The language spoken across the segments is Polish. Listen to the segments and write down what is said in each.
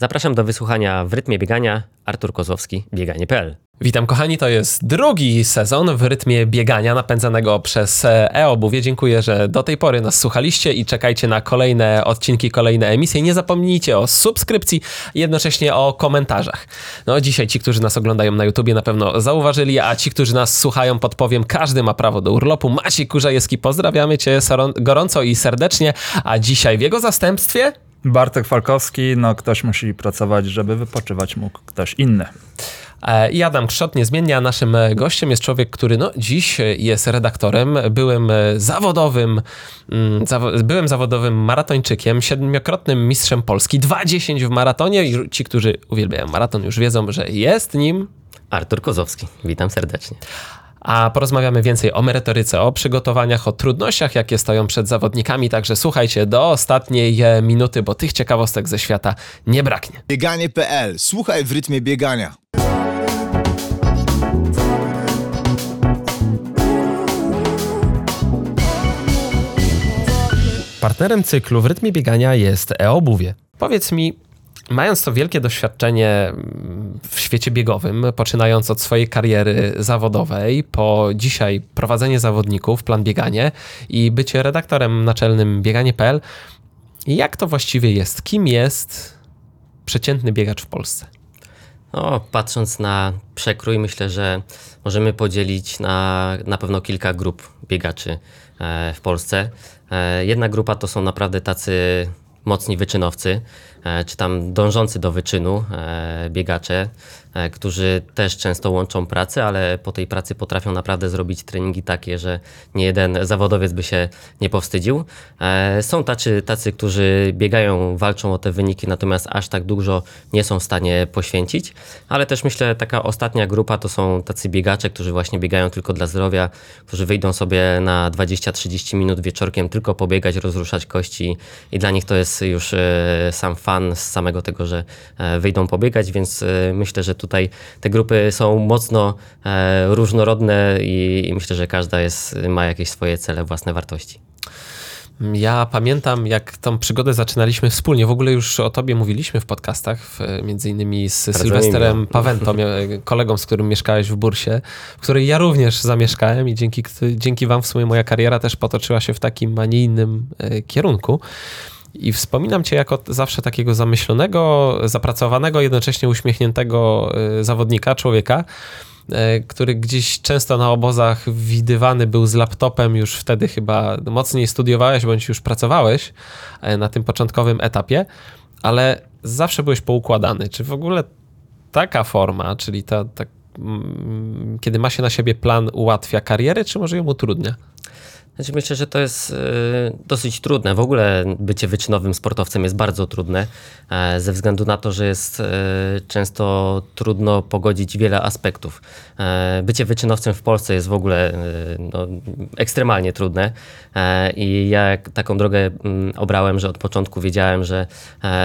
Zapraszam do wysłuchania w rytmie biegania Artur Kozłowski, bieganie.pl. Witam kochani, to jest drugi sezon w rytmie biegania napędzanego przez e-obuwie. Dziękuję, że do tej pory nas słuchaliście i czekajcie na kolejne odcinki, kolejne emisje. Nie zapomnijcie o subskrypcji jednocześnie o komentarzach. No dzisiaj ci, którzy nas oglądają na YouTubie na pewno zauważyli, a ci, którzy nas słuchają podpowiem, każdy ma prawo do urlopu. Maciej Kurzajewski, pozdrawiamy cię gorąco i serdecznie, a dzisiaj w jego zastępstwie Bartek Falkowski, no ktoś musi pracować, żeby wypoczywać mógł ktoś inny. E, I Adam Krzot niezmiennie, a naszym gościem jest człowiek, który no, dziś jest redaktorem, byłem zawodowym, mm, byłem zawodowym maratończykiem, siedmiokrotnym mistrzem Polski, 2.10 w maratonie i ci, którzy uwielbiają maraton już wiedzą, że jest nim Artur Kozowski. Witam serdecznie a porozmawiamy więcej o merytoryce, o przygotowaniach, o trudnościach, jakie stoją przed zawodnikami. Także słuchajcie do ostatniej minuty, bo tych ciekawostek ze świata nie braknie. Bieganie.pl. Słuchaj w rytmie biegania. Partnerem cyklu w rytmie biegania jest e-obuwie. Powiedz mi, Mając to wielkie doświadczenie w świecie biegowym, poczynając od swojej kariery zawodowej, po dzisiaj prowadzenie zawodników, plan bieganie i bycie redaktorem naczelnym bieganie.pl, jak to właściwie jest? Kim jest przeciętny biegacz w Polsce? No, patrząc na przekrój, myślę, że możemy podzielić na, na pewno kilka grup biegaczy e, w Polsce. E, jedna grupa to są naprawdę tacy mocni wyczynowcy, czy tam dążący do wyczynu biegacze, E, którzy też często łączą pracę, ale po tej pracy potrafią naprawdę zrobić treningi takie, że nie jeden zawodowiec by się nie powstydził. E, są tacy, tacy którzy biegają, walczą o te wyniki, natomiast aż tak dużo nie są w stanie poświęcić, ale też myślę, taka ostatnia grupa to są tacy biegacze, którzy właśnie biegają tylko dla zdrowia, którzy wyjdą sobie na 20-30 minut wieczorkiem tylko pobiegać, rozruszać kości i dla nich to jest już e, sam fan z samego tego, że wyjdą pobiegać, więc myślę, że tutaj te grupy są mocno e, różnorodne i, i myślę, że każda jest, ma jakieś swoje cele, własne wartości. Ja pamiętam, jak tą przygodę zaczynaliśmy wspólnie. W ogóle już o tobie mówiliśmy w podcastach, między innymi z Sylwesterem Pawentą, kolegą, z którym mieszkałeś w Bursie, w której ja również zamieszkałem i dzięki, dzięki wam w sumie moja kariera też potoczyła się w takim, a nie innym e, kierunku. I wspominam cię jako zawsze takiego zamyślonego, zapracowanego, jednocześnie uśmiechniętego y, zawodnika, człowieka, y, który gdzieś często na obozach widywany był z laptopem, już wtedy chyba mocniej studiowałeś bądź już pracowałeś y, na tym początkowym etapie, ale zawsze byłeś poukładany. Czy w ogóle taka forma, czyli ta, ta mm, kiedy ma się na siebie plan, ułatwia karierę, czy może ją utrudnia? Znaczy myślę, że to jest e, dosyć trudne. W ogóle bycie wyczynowym sportowcem jest bardzo trudne, e, ze względu na to, że jest e, często trudno pogodzić wiele aspektów. Bycie wyczynowcem w Polsce jest w ogóle no, ekstremalnie trudne i ja taką drogę mm, obrałem, że od początku wiedziałem, że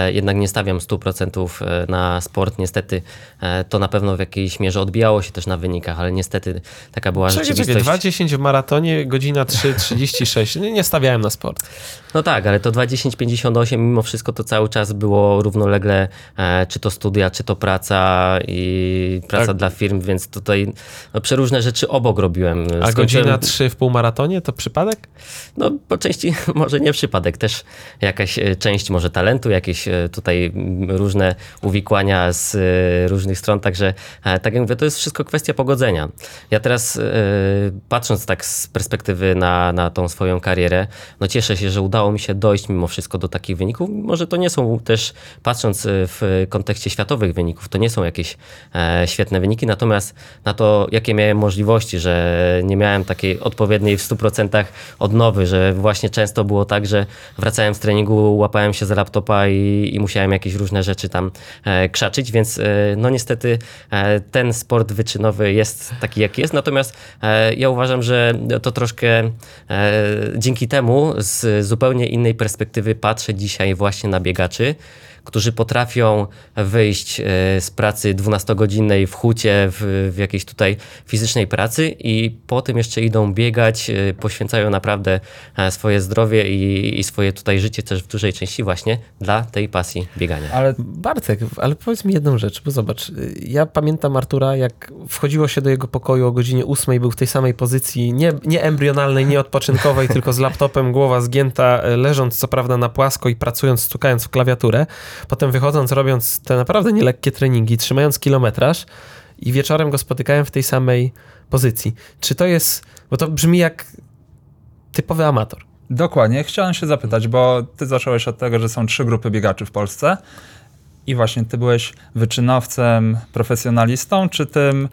jednak nie stawiam 100% na sport. Niestety to na pewno w jakiejś mierze odbijało się też na wynikach, ale niestety taka była Czekaj, rzeczywistość. 2.10 w maratonie, godzina 3 36. Nie, nie stawiałem na sport. No tak, ale to 2.10.58 mimo wszystko to cały czas było równolegle, e, czy to studia, czy to praca i praca tak. dla firm, więc tutaj no, przeróżne rzeczy obok robiłem. A Skończyłem... godzina 3 w półmaratonie to przypadek? No po części może nie przypadek, też jakaś e, część może talentu, jakieś e, tutaj różne uwikłania z e, różnych stron, także tak jak mówię, to jest wszystko kwestia pogodzenia. Ja teraz patrząc tak z perspektywy na, na tą swoją karierę, no cieszę się, że udało mi się dojść mimo wszystko do takich wyników. Może to nie są też, patrząc e, w kontekście światowych wyników, to nie są jakieś e, świetne wyniki, natomiast na to, jakie miałem możliwości, że nie miałem takiej odpowiedniej w 100% odnowy, że właśnie często było tak, że wracałem z treningu, łapałem się za laptopa i, i musiałem jakieś różne rzeczy tam e, krzaczyć, więc e, no niestety e, ten sport wyczynowy jest taki, jaki jest, natomiast e, ja uważam, że to troszkę dzięki temu z zupełnie innej perspektywy patrzę dzisiaj właśnie na biegaczy, którzy potrafią wyjść e, z pracy 12-godzinnej w hucie, w, w jakiejś tutaj fizycznej pracy i po tym jeszcze idą biegać, e, poświęcają naprawdę e, swoje zdrowie i, i swoje tutaj życie też w dużej części właśnie dla tej pasji biegania. Ale Bartek, ale powiedz mi jedną rzecz, bo zobacz, y, ja pamiętam Artura, jak wchodziło się do jego pokoju o godzinie 8, był w tej samej pozycji, nie, nie embrionalnej, nie odpoczynkowej, tylko z laptopem, głowa zgięta, leżąc co prawda na płasko i pracując, stukając w klawiaturę, potem wychodząc, robiąc te naprawdę nielekkie treningi, trzymając kilometraż i wieczorem go spotykałem w tej samej pozycji. Czy to jest, bo to brzmi jak typowy amator. Dokładnie. Chciałem się zapytać, bo ty zacząłeś od tego, że są trzy grupy biegaczy w Polsce. I właśnie ty byłeś wyczynowcem, profesjonalistą, czy tym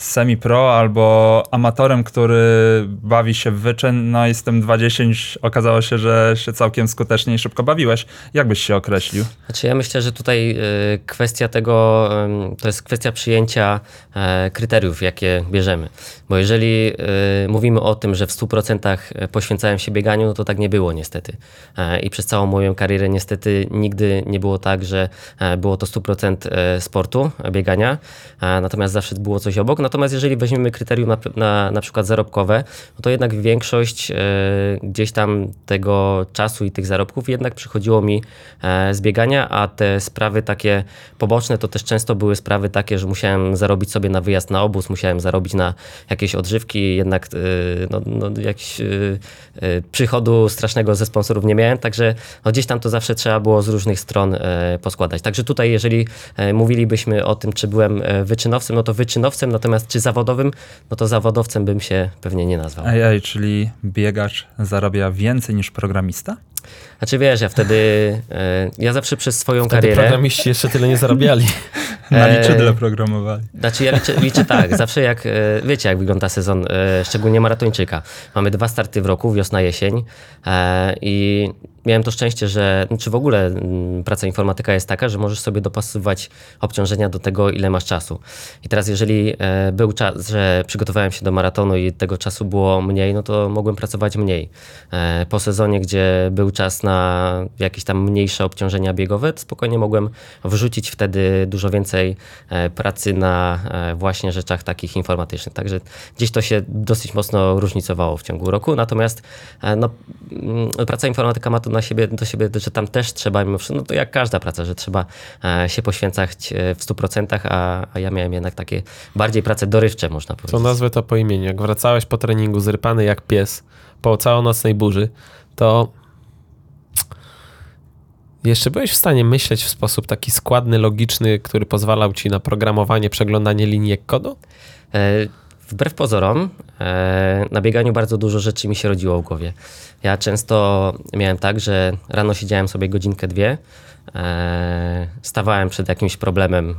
semi-pro albo amatorem, który bawi się w wyczyn, no tym 2.10 okazało się, że się całkiem skutecznie i szybko bawiłeś. Jak byś się określił? Znaczy ja myślę, że tutaj y, kwestia tego, to jest kwestia przyjęcia e, kryteriów, jakie bierzemy. Bo jeżeli y, mówimy o tym, że w 100% poświęcałem się bieganiu, no to tak nie było niestety. E, I przez całą moją karierę niestety nigdy nie było tak, że e, było to 100% e, sportu, e, biegania, e, natomiast zawsze było coś obok. Natomiast jeżeli weźmiemy kryterium na, na, na przykład zarobkowe, no to jednak większość e, gdzieś tam tego czasu i tych zarobków jednak przychodziło mi e, z biegania, a te sprawy takie poboczne to też często były sprawy takie, że musiałem zarobić sobie na wyjazd na obóz, musiałem zarobić na jakieś odżywki, jednak e, no, no, jakiś e, e, przychodu strasznego ze sponsorów nie miałem, także no, gdzieś tam to zawsze trzeba było z różnych stron e, poskładać. Także tutaj, jeżeli e, mówilibyśmy o tym, czy byłem e, wyczynowcem, no to wyczynowcem, natomiast czy zawodowym, no to zawodowcem bym się pewnie nie nazwał. AI, czyli biegacz zarabia więcej niż programista? Znaczy wiesz, ja wtedy, e, ja zawsze przez swoją Wtedy karierę... programiści jeszcze tyle nie zarabiali. Na E, liczydle programowali. Znaczy ja liczę, liczę tak, zawsze jak, e, wiecie jak wygląda sezon, e, szczególnie maratończyka. Mamy dwa starty w roku, wiosna, jesień e, i miałem to szczęście, że, czy w ogóle praca informatyka jest taka, że możesz sobie dopasowywać obciążenia do tego, ile masz czasu. I teraz jeżeli e, był czas, że przygotowałem się do maratonu i tego czasu było mniej, no to mogłem pracować mniej. E, Po sezonie, gdzie był czas na jakieś tam mniejsze obciążenia biegowe, spokojnie mogłem wrzucić wtedy dużo więcej e, pracy na e, właśnie rzeczach takich informatycznych. Także gdzieś to się dosyć mocno różnicowało w ciągu roku. Natomiast e, no, mm, praca informatyka ma to na siebie, do siebie, że tam też trzeba mimo wszystko, no to jak każda praca, że trzeba się poświęcać w 100%, a, a ja miałem jednak takie bardziej prace dorywcze, można powiedzieć. nazwę to po imieniu. Jak wracałeś po treningu zrypany jak pies po całonocnej burzy, to jeszcze byłeś w stanie myśleć w sposób taki składny, logiczny, który pozwalał ci na programowanie, przeglądanie linijek kodu? E, Wbrew pozorom, e, na bieganiu bardzo dużo rzeczy mi się rodziło w głowie. Ja często miałem tak, że rano siedziałem sobie godzinkę, dwie, e, stawałem przed jakimś problemem,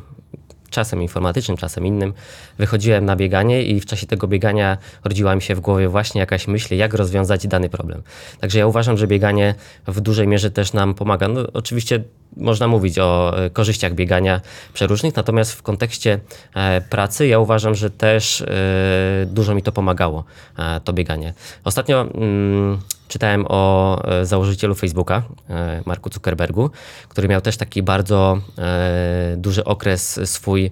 czasem informatycznym, czasem innym, wychodziłem na bieganie i w czasie tego biegania rodziła mi się w głowie właśnie jakaś myśl, jak rozwiązać dany problem. Także ja uważam, że bieganie w dużej mierze też nam pomaga. No, oczywiście można mówić o e, korzyściach biegania przeróżnych, natomiast w kontekście e, pracy ja uważam, że też e, dużo mi to pomagało, to bieganie. Ostatnio mm, czytałem o e, założycielu Facebooka, e, Marku Zuckerbergu, który miał też taki bardzo e, duży okres swój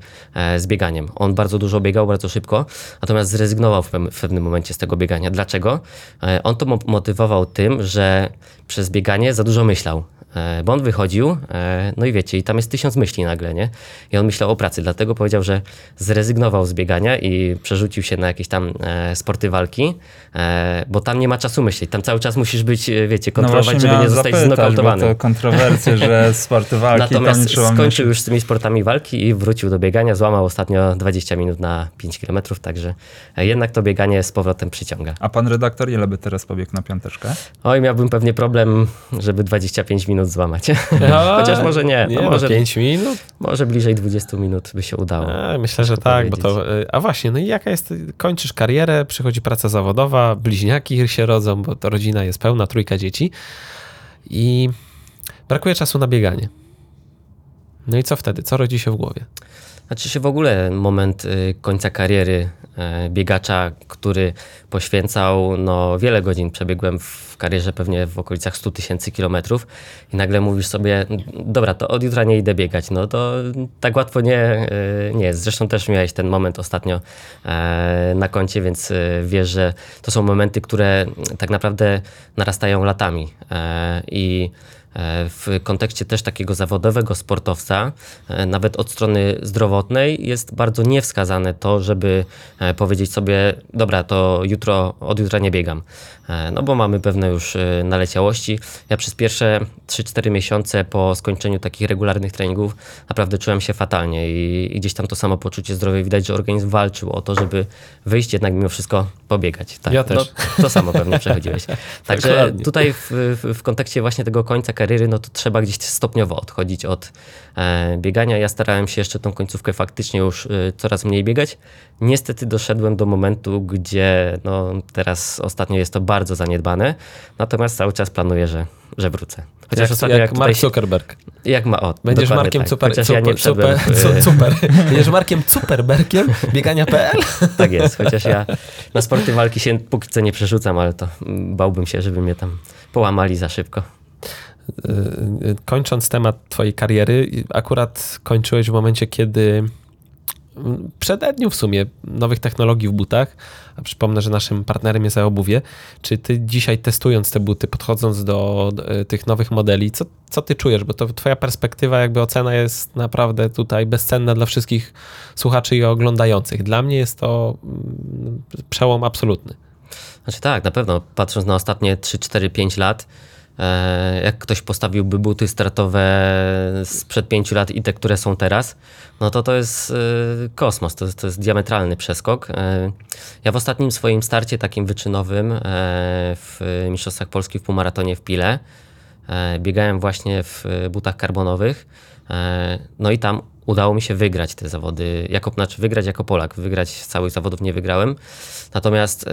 z bieganiem. On bardzo dużo biegał, bardzo szybko, natomiast zrezygnował w, pewnym- momencie z tego biegania. Dlaczego? On to mo- motywował tym, że przez bieganie za dużo myślał. E, Bo on wychodził, e, no i wiecie, i tam jest tysiąc myśli nagle, nie? I on myślał o pracy, dlatego powiedział, że zrezygnował z biegania i przerzucił się na jakieś tam e, sporty walki, bo tam nie ma czasu myśleć. Tam cały czas musisz być, wiecie, kontrolować, żeby nie No zostać zapytać, znokautowany. To kontrowersje, że sporty walki, Natomiast skończył już z tymi sportami walki i wrócił do biegania. Złamał ostatnio 20 minut na 5 km, także jednak to bieganie z powrotem przyciąga. A pan redaktor ile by teraz pobiegł na piąteczkę? Oj, miałbym pewnie problem, żeby 25 minut złamać. Chociaż może nie, Nie, no może może, 5 minut? może bliżej 20 minut by się udało. A, myślę, że tak, bo to... y, A właśnie, no i jaka jest... Kończysz karierę, przychodzi praca zawodowa, bliźniaki się rodzą, bo to rodzina jest pełna, trójka dzieci i brakuje czasu na bieganie. No i co wtedy? Co rodzi się w głowie? Znaczy się w ogóle moment y, końca kariery e, biegacza, który poświęcał no, wiele godzin. Przebiegłem w karierze pewnie w okolicach 100 tysięcy kilometrów i nagle mówisz sobie, dobra, to od jutra nie idę biegać. No to tak łatwo nie, y, nie jest. Zresztą też miałeś ten moment ostatnio e, na koncie, więc y, wiesz, że to są momenty, które tak naprawdę narastają latami. E, I w kontekście też takiego zawodowego sportowca, e, nawet od strony zdrowotnej, jest bardzo niewskazane to, żeby e, powiedzieć sobie, dobra, to jutro, od jutra nie biegam. No bo mamy pewne już naleciałości. Ja przez pierwsze 3-4 miesiące po skończeniu takich regularnych treningów naprawdę czułem się fatalnie i, i gdzieś tam to samo poczucie zdrowia widać, że organizm walczył o to, żeby wyjść jednak mimo wszystko pobiegać. Tak, Ja też. No, to samo pewnie przechodziłeś. Także Dokładnie. tutaj w, w, w kontekście właśnie tego końca kariery, no to trzeba gdzieś stopniowo odchodzić od e, biegania. Ja starałem się jeszcze tą końcówkę faktycznie już e, coraz mniej biegać. Niestety doszedłem do momentu, gdzie no, teraz ostatnio jest to bardzo zaniedbane, natomiast cały czas planuję, że, że wrócę. Chociaż Jak, ostatnio jak, jak, Mark Zuckerberg. jak ma o, Będziesz dokładnie Markiem tak. Super, super, ja super, w, su- super. Będziesz Markiem Zuckerbergiem biegania.pl? Tak jest, chociaż ja na sporty walki się póki co nie przerzucam, ale to bałbym się, żeby mnie tam połamali za szybko. Y, Kończąc temat twojej kariery, akurat kończyłeś w momencie, kiedy przededniu w sumie nowych technologii w butach, a przypomnę, że naszym partnerem jest obuwie. Czy ty dzisiaj testując te buty, podchodząc do, do tych nowych modeli, co, co ty czujesz? Bo to twoja perspektywa, jakby ocena jest naprawdę tutaj bezcenna dla wszystkich słuchaczy i oglądających. Dla mnie jest to mm, przełom absolutny. Znaczy tak, na pewno, patrząc na ostatnie 3, 4, 5 lat, e, jak ktoś postawiłby buty startowe sprzed 5 lat i te, które są teraz, no to to jest e, kosmos, to, to jest diametralny przeskok. E, Ja w ostatnim swoim starcie takim wyczynowym e, w Mistrzostwach Polski w półmaratonie w Pile e, biegałem właśnie w butach karbonowych, e, no i tam udało mi się wygrać te zawody, jako, znaczy wygrać jako Polak, wygrać całych zawodów nie wygrałem, natomiast e,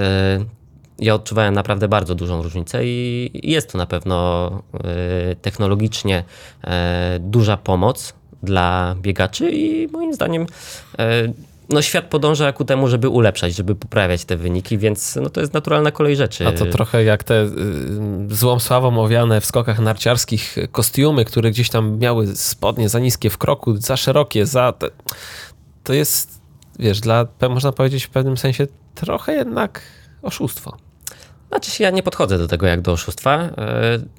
ja odczuwałem naprawdę bardzo dużą różnicę i jest to na pewno e, technologicznie e, duża pomoc dla biegaczy i moim zdaniem e, no świat podąża ku temu, żeby ulepszać, żeby poprawiać te wyniki, więc no to jest naturalna kolej rzeczy. A to trochę jak te y, złą sławą owiane w skokach narciarskich kostiumy, które gdzieś tam miały spodnie za niskie w kroku, za szerokie, za... To jest, wiesz, dla, można powiedzieć w pewnym sensie trochę jednak oszustwo. Znaczy się, ja nie podchodzę do tego jak do oszustwa. E,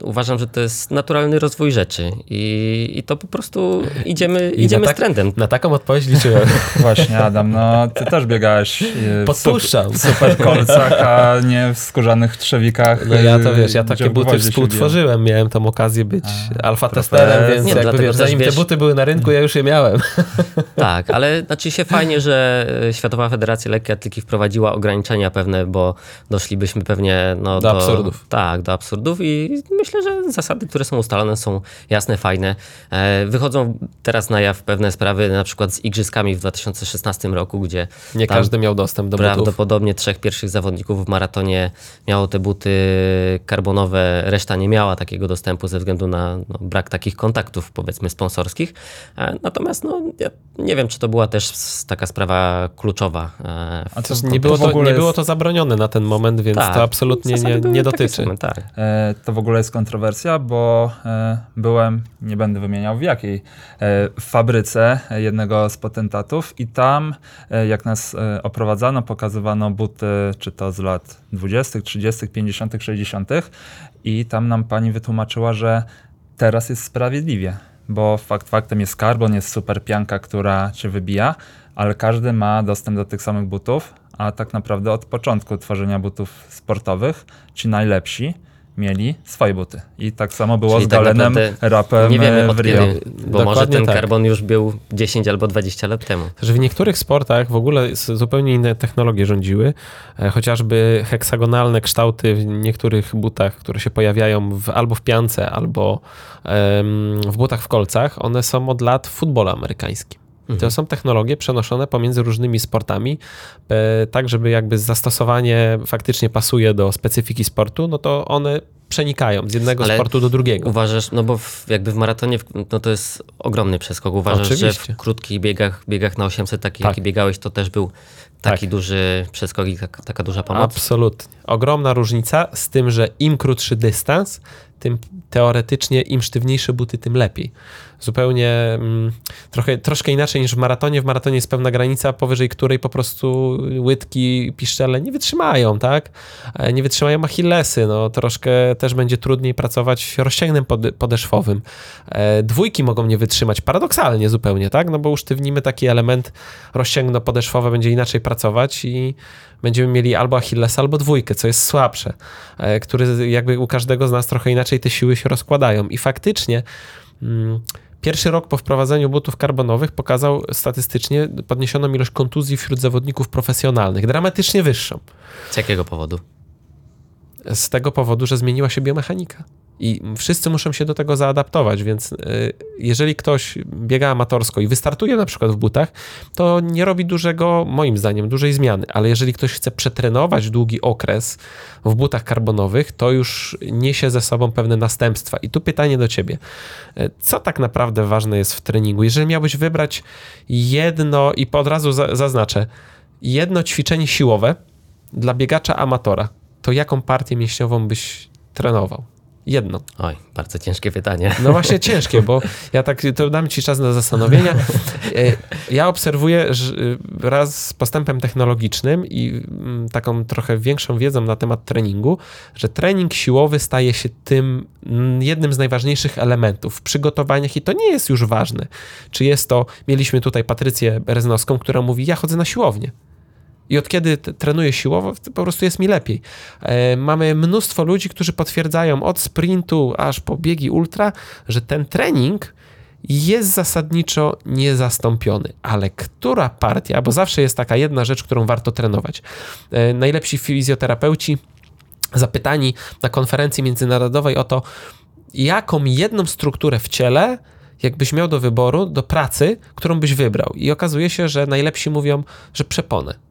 uważam, że to jest naturalny rozwój rzeczy i, i to po prostu idziemy, I idziemy na z tak- trendem. Na taką odpowiedź liczyłem. Właśnie, Adam, no ty też biegałeś e, w, Podpuszczam. w super kolcach, a nie w skórzanych trzewikach. No ja to e, wiesz, ja takie buty współtworzyłem, miałem tą okazję być A, alfa profes. testerem, więc Nie, jakby dlatego wiesz, zanim te wiesz- buty były na rynku, ja już je miałem. Tak, ale znaczy się fajnie, że Światowa Federacja Lekkiej Atletyki wprowadziła ograniczenia pewne, bo doszlibyśmy pewnie no, Do absurdów. Tak, do absurdów i myślę, że zasady, które są ustalone są jasne, fajne. E, Wychodzą teraz na jaw pewne sprawy, na przykład z igrzyskami w 2016 roku, gdzie Nie każdy miał dostęp do butów. Prawdopodobnie trzech pierwszych zawodników w maratonie miało te buty karbonowe, reszta nie miała takiego dostępu ze względu na no, brak takich kontaktów, powiedzmy, sponsorskich. E, Natomiast no, ja nie wiem, czy to była też taka sprawa kluczowa. e, w A Też nie to było w to, ogóle nie jest- było to zabronione na ten moment, więc Tak, to absolutnie zasady nie, nie dotyczy. same, tak. E, To w ogóle jest kontrowersja, bo e, byłem, nie będę wymieniał w jakiej, e, w fabryce jednego z potentatów i tam, e, jak nas e, oprowadzano, pokazywano buty, czy to z lat 20., 30., 50., 60. i tam nam pani wytłumaczyła, że teraz jest sprawiedliwie, bo fakt faktem jest karbon, jest super pianka, która cię wybija, ale każdy ma dostęp do tych samych butów, a tak naprawdę od początku tworzenia butów sportowych ci najlepsi mieli swoje buty. I tak samo było Czyli z tak Galenem, rapem Nie wiemy e, w Rio. kiedy, bo może Dokładnie ten tak. karbon już był 10 albo 20 lat temu. że w niektórych sportach w ogóle zupełnie inne technologie rządziły, e, chociażby heksagonalne kształty w niektórych butach, które się pojawiają w, albo w piance, albo em, w butach w kolcach, one są od lat w futbolu amerykańskim. I To są technologie przenoszone pomiędzy różnymi sportami, e, tak żeby jakby zastosowanie faktycznie pasuje do specyfiki sportu, no to one przenikają z jednego Ale sportu do drugiego. Uważasz, no bo w, jakby w maratonie no to jest ogromny przeskok. Uważasz, Oczywiście. że w krótkich biegach, biegach na 800, takich Tak. jaki biegałeś, to też był taki Tak. duży przeskok i tak, taka duża pomoc? Absolutnie. Ogromna różnica z tym, że im krótszy dystans, tym teoretycznie im sztywniejsze buty, tym lepiej. Zupełnie mm, trochę, troszkę inaczej niż w maratonie. W maratonie jest pewna granica, powyżej której po prostu łydki, piszczele nie wytrzymają, tak? E, Nie wytrzymają achillesy, no troszkę też będzie trudniej pracować rozcięgnem pod, podeszwowym. E, Dwójki mogą nie wytrzymać, paradoksalnie zupełnie, tak? No bo usztywnimy taki element rozcięgno podeszwowe, będzie inaczej pracować i będziemy mieli albo achillesa, albo dwójkę, co jest słabsze, e, który jakby u każdego z nas trochę inaczej te siły się rozkładają. I faktycznie mm, pierwszy rok po wprowadzeniu butów karbonowych pokazał statystycznie podniesioną ilość kontuzji wśród zawodników profesjonalnych, dramatycznie wyższą. Z jakiego powodu? Z tego powodu, że zmieniła się biomechanika. I wszyscy muszą się do tego zaadaptować, więc y, jeżeli ktoś biega amatorsko i wystartuje na przykład w butach, to nie robi dużego, moim zdaniem, dużej zmiany. Ale jeżeli ktoś chce przetrenować długi okres w butach karbonowych, to już niesie ze sobą pewne następstwa. I tu pytanie do ciebie. Y, Co tak naprawdę ważne jest w treningu? Jeżeli miałbyś wybrać jedno, i od razu za, zaznaczę, jedno ćwiczenie siłowe dla biegacza amatora, to jaką partię mięśniową byś trenował? Jedną. Oj, bardzo ciężkie pytanie. No właśnie ciężkie, bo ja tak, to dam ci czas na zastanowienia. E, Ja obserwuję że raz z postępem technologicznym i mm, taką trochę większą wiedzą na temat treningu, że trening siłowy staje się tym mm, jednym z najważniejszych elementów w przygotowaniach i to nie jest już ważne. Czy jest to, mieliśmy tutaj Patrycję Reznowską, która mówi, ja chodzę na siłownię. I od kiedy trenuję siłowo, po prostu jest mi lepiej. E, mamy mnóstwo ludzi, którzy potwierdzają od sprintu aż po biegi ultra, że ten trening jest zasadniczo niezastąpiony. Ale która partia, bo zawsze jest taka jedna rzecz, którą warto trenować. E, najlepsi fizjoterapeuci zapytani na konferencji międzynarodowej o to, jaką jedną strukturę w ciele, jakbyś miał do wyboru, do pracy, którą byś wybrał. I okazuje się, że najlepsi mówią, że przeponę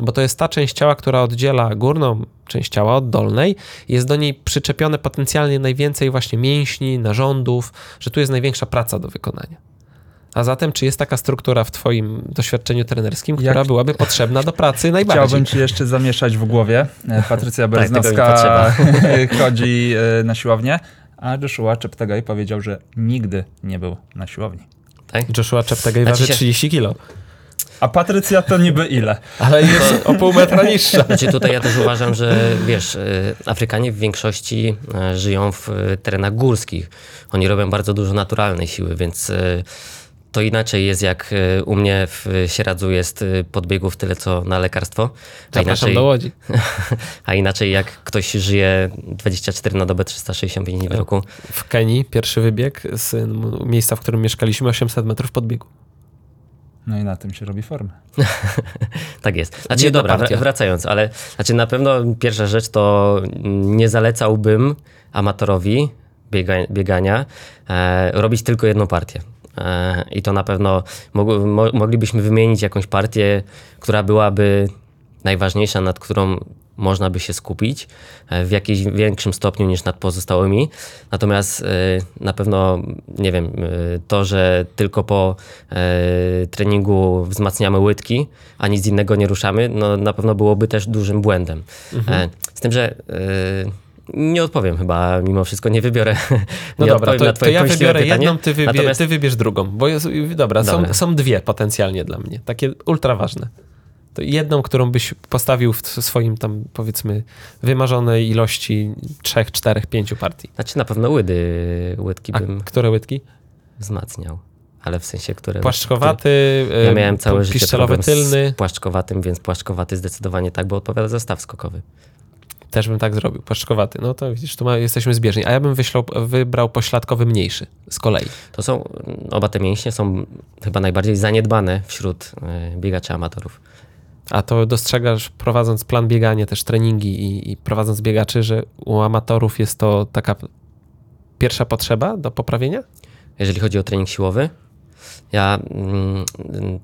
bo to jest ta część ciała, która oddziela górną część ciała od dolnej. Jest do niej przyczepione potencjalnie najwięcej właśnie mięśni, narządów, że tu jest największa praca do wykonania. A zatem, czy jest taka struktura w Twoim doświadczeniu trenerskim, która Jak- byłaby potrzebna do pracy najbardziej? Chciałbym ci jeszcze zamieszać w głowie. E, Patrycja Tak, Bereznowska chodzi e, na siłownię, a Joshua Cheptegei powiedział, że nigdy nie był na siłowni. Tak? Joshua Cheptegei Znaczy waży się- 30 kilo, A Patrycja to niby ile? ale jest o pół metra niższa. Znaczy tutaj ja też uważam, że wiesz, y, Afrykanie w większości y, żyją w y, terenach górskich. Oni robią bardzo dużo naturalnej siły, więc to inaczej jest jak u mnie w Sieradzu jest podbiegów tyle co na lekarstwo. A Zapraszam inaczej, do Łodzi. a inaczej jak ktoś żyje 24 na dobę, 365 dni w roku. W Kenii pierwszy wybieg z miejsca, w którym mieszkaliśmy, 800 metrów podbiegu. No i na tym się robi formę. Tak jest. Znaczy, Jedna dobra, partia. wr- wracając, ale znaczy na pewno pierwsza rzecz to nie zalecałbym amatorowi biega, biegania e, robić tylko jedną partię. E, I to na pewno mog, mo, moglibyśmy wymienić jakąś partię, która byłaby najważniejsza, nad którą można by się skupić e, w jakimś większym stopniu niż nad pozostałymi. Natomiast e, na pewno, nie wiem, e, to, że tylko po treningu wzmacniamy łydki, a nic innego nie ruszamy, no na pewno byłoby też dużym błędem. E, Z tym, że nie odpowiem chyba, mimo wszystko nie wybiorę. No nie dobra, to, to ja wybiorę pytanie. jedną, ty, wybie, Natomiast ty wybierz drugą. Bo jest, dobra, są, Dobra. są dwie potencjalnie dla mnie, takie ultra ważne. Jedną, którą byś postawił w swoim tam powiedzmy wymarzonej ilości trzech, czterech, pięciu partii. Znaczy na pewno łydy, łydki A bym które łydki? wzmacniał. Ale w sensie, które... Płaszczkowaty, Ja y, miałem całe życie piszczelowy tylny. z płaszczkowatym, więc płaszczkowaty zdecydowanie tak, bo odpowiada za staw skokowy. Też bym tak zrobił, płaszczkowaty. No to widzisz, tu ma, jesteśmy zbieżni. A ja bym wyślał, wybrał pośladkowy mniejszy z kolei. To są, oba te mięśnie są chyba najbardziej zaniedbane wśród e, biegaczy amatorów. A to dostrzegasz, prowadząc plan biegania, też treningi i, i prowadząc biegaczy, że u amatorów jest to taka pierwsza potrzeba do poprawienia? Jeżeli chodzi o trening siłowy, Ja mm,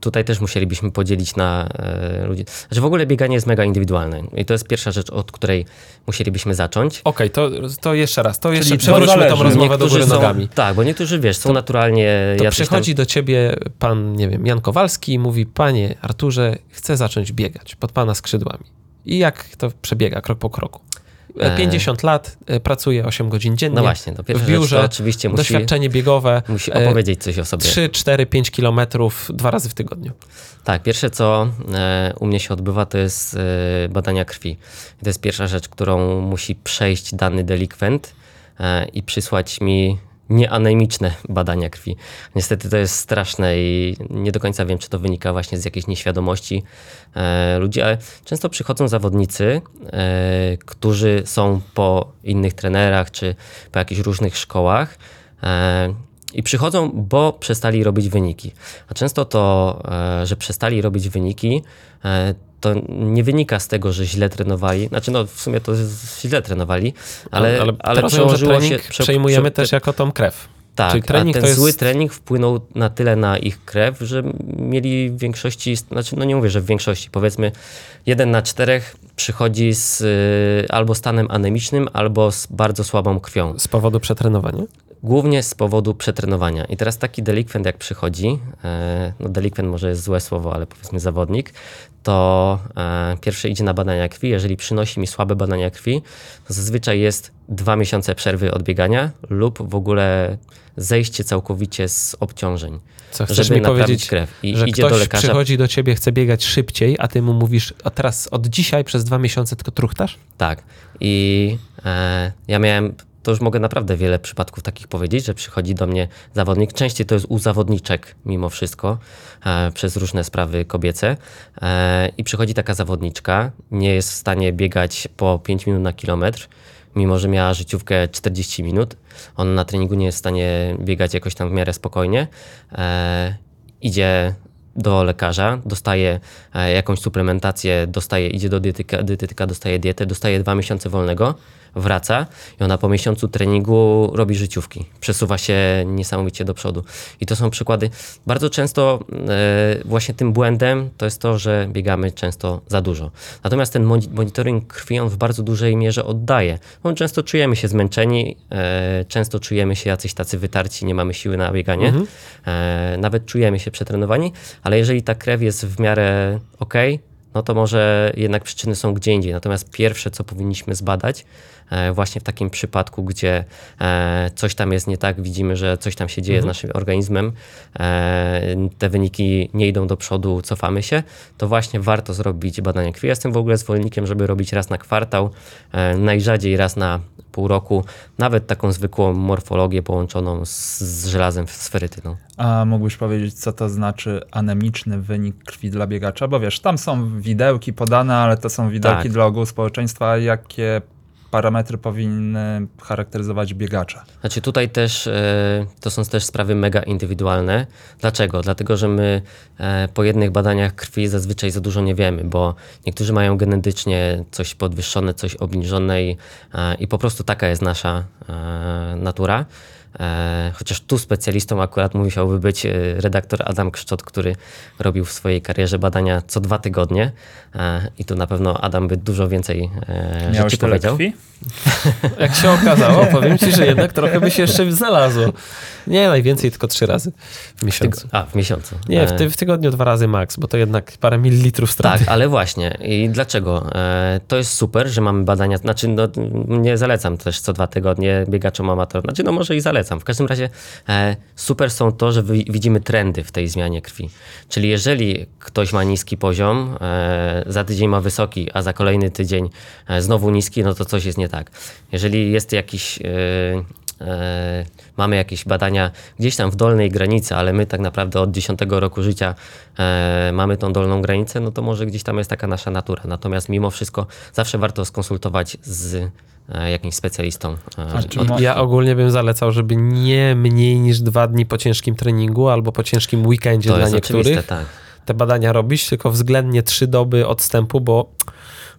tutaj też musielibyśmy podzielić na e, ludzi. Znaczy w ogóle bieganie jest mega indywidualne i to jest pierwsza rzecz, od której musielibyśmy zacząć. Okej, to, to jeszcze raz, to jeszcze Czyli przewróćmy zależy. tą rozmowę do góry są, nogami. tak, bo niektórzy wiesz, są naturalnie To jacyś tam, przychodzi do ciebie pan, nie wiem, Jan Kowalski i mówi, panie Arturze, chcę zacząć biegać pod pana skrzydłami. I jak to przebiega krok po kroku? E. 50 lat, e, pracuje 8 godzin dziennie. No właśnie, to pierwsza w rzecz biurze, to oczywiście musi, doświadczenie biegowe. musi e, opowiedzieć coś o sobie. 3, 4, 5 kilometrów dwa razy w tygodniu. Tak, pierwsze co e, u mnie się odbywa, to jest e, badania krwi. I to jest pierwsza rzecz, którą musi przejść dany delikwent e, i przysłać mi nieanemiczne badania krwi. Niestety to jest straszne i nie do końca wiem, czy to wynika właśnie z jakiejś nieświadomości e, ludzi, ale często przychodzą zawodnicy, e, którzy są po innych trenerach czy po jakichś różnych szkołach. E, i przychodzą, bo przestali robić wyniki. A często to, e, że przestali robić wyniki, e, to nie wynika z tego, że źle trenowali. Znaczy, no w sumie to źle trenowali, ale, ale, ale przełożyło się. prze- przejmujemy prze- też jako tą krew. tak, Czyli trening a to ten jest... zły trening wpłynął na tyle na ich krew, że mieli w większości, znaczy no nie mówię, że w większości, powiedzmy jeden na czterech przychodzi z y, albo stanem anemicznym, albo z bardzo słabą krwią. Z powodu przetrenowania? Głównie z powodu przetrenowania. I teraz taki delikwent jak przychodzi, e, no delikwent może jest złe słowo, ale powiedzmy zawodnik, to e, pierwsze idzie na badania krwi. Jeżeli przynosi mi słabe badania krwi, to zazwyczaj jest dwa miesiące przerwy od biegania lub w ogóle zejście całkowicie z obciążeń, Co chcesz żeby mi powiedzieć, krew. I że idzie ktoś do lekarza. przychodzi do ciebie, chce biegać szybciej, a ty mu mówisz, a teraz od dzisiaj przez dwa miesiące tylko truchtasz? Tak. I e, ja miałem, to już mogę naprawdę wiele przypadków takich powiedzieć, że przychodzi do mnie zawodnik. Częściej to jest u zawodniczek mimo wszystko, e, przez różne sprawy kobiece. E, I przychodzi taka zawodniczka, nie jest w stanie biegać po 5 minut na kilometr, mimo że miała życiówkę 40 minut. On na treningu nie jest w stanie biegać jakoś tam w miarę spokojnie. E, idzie do lekarza, dostaje e, jakąś suplementację, dostaje, idzie do dietyka, dietetyka, dostaje dietę, dostaje dwa miesiące wolnego, wraca i ona po miesiącu treningu robi życiówki. Przesuwa się niesamowicie do przodu. I to są przykłady. Bardzo często e, właśnie tym błędem to jest to, że biegamy często za dużo. Natomiast ten moni- monitoring krwi on w bardzo dużej mierze oddaje. On często czujemy się zmęczeni, e, często czujemy się jacyś tacy wytarci, nie mamy siły na bieganie. E, nawet czujemy się przetrenowani, ale jeżeli ta krew jest w miarę ok, no to może jednak przyczyny są gdzie indziej. Natomiast pierwsze, co powinniśmy zbadać, właśnie w takim przypadku, gdzie e, coś tam jest nie tak, widzimy, że coś tam się dzieje z naszym organizmem, e, te wyniki nie idą do przodu, cofamy się, to właśnie warto zrobić badanie krwi. Ja jestem w ogóle zwolennikiem, żeby robić raz na kwartał, e, najrzadziej raz na pół roku, nawet taką zwykłą morfologię połączoną z, z żelazem, z ferytyną. A mógłbyś powiedzieć, co to znaczy anemiczny wynik krwi dla biegacza? Bo wiesz, tam są widełki podane, ale to są widełki Tak. dla ogółu społeczeństwa. Jakie parametry powinny charakteryzować biegacza? Znaczy tutaj też e, to są też sprawy mega indywidualne. Dlaczego? Dlatego, że my e, po jednych badaniach krwi zazwyczaj za dużo nie wiemy, bo niektórzy mają genetycznie coś podwyższone, coś obniżone i, i po prostu taka jest nasza e, natura. E, chociaż tu specjalistą akurat musiałby być e, redaktor Adam Kszczot, który robił w swojej karierze badania co dwa tygodnie e, i tu na pewno Adam by dużo więcej Miałeś rzeczy powiedział. krwi? Jak się okazało, powiem ci, że jednak trochę by się jeszcze znalazło. Nie, najwięcej tylko trzy razy w miesiącu. A, w miesiącu. Nie, w, ty, w tygodniu dwa razy maks, bo to jednak parę mililitrów straty. Tak, ale właśnie. I dlaczego? To jest super, że mamy badania. Znaczy, no, nie zalecam też co dwa tygodnie biegaczom amatorom. Znaczy, no może i zalecam. W każdym razie e, super są to, że wi- widzimy trendy w tej zmianie krwi. Czyli jeżeli ktoś ma niski poziom, e, za tydzień ma wysoki, a za kolejny tydzień e, znowu niski, no to coś jest nie tak. Jeżeli jest jakiś. E, E, mamy jakieś badania gdzieś tam w dolnej granicy, ale my tak naprawdę od 10 roku życia e, mamy tą dolną granicę, no to może gdzieś tam jest taka nasza natura. Natomiast mimo wszystko zawsze warto skonsultować z jakimś specjalistą. E, od- Ja ogólnie bym zalecał, żeby nie mniej niż dwa dni po ciężkim treningu albo po ciężkim weekendzie to dla jest niektórych tak. te badania robić, tylko względnie trzy doby odstępu, bo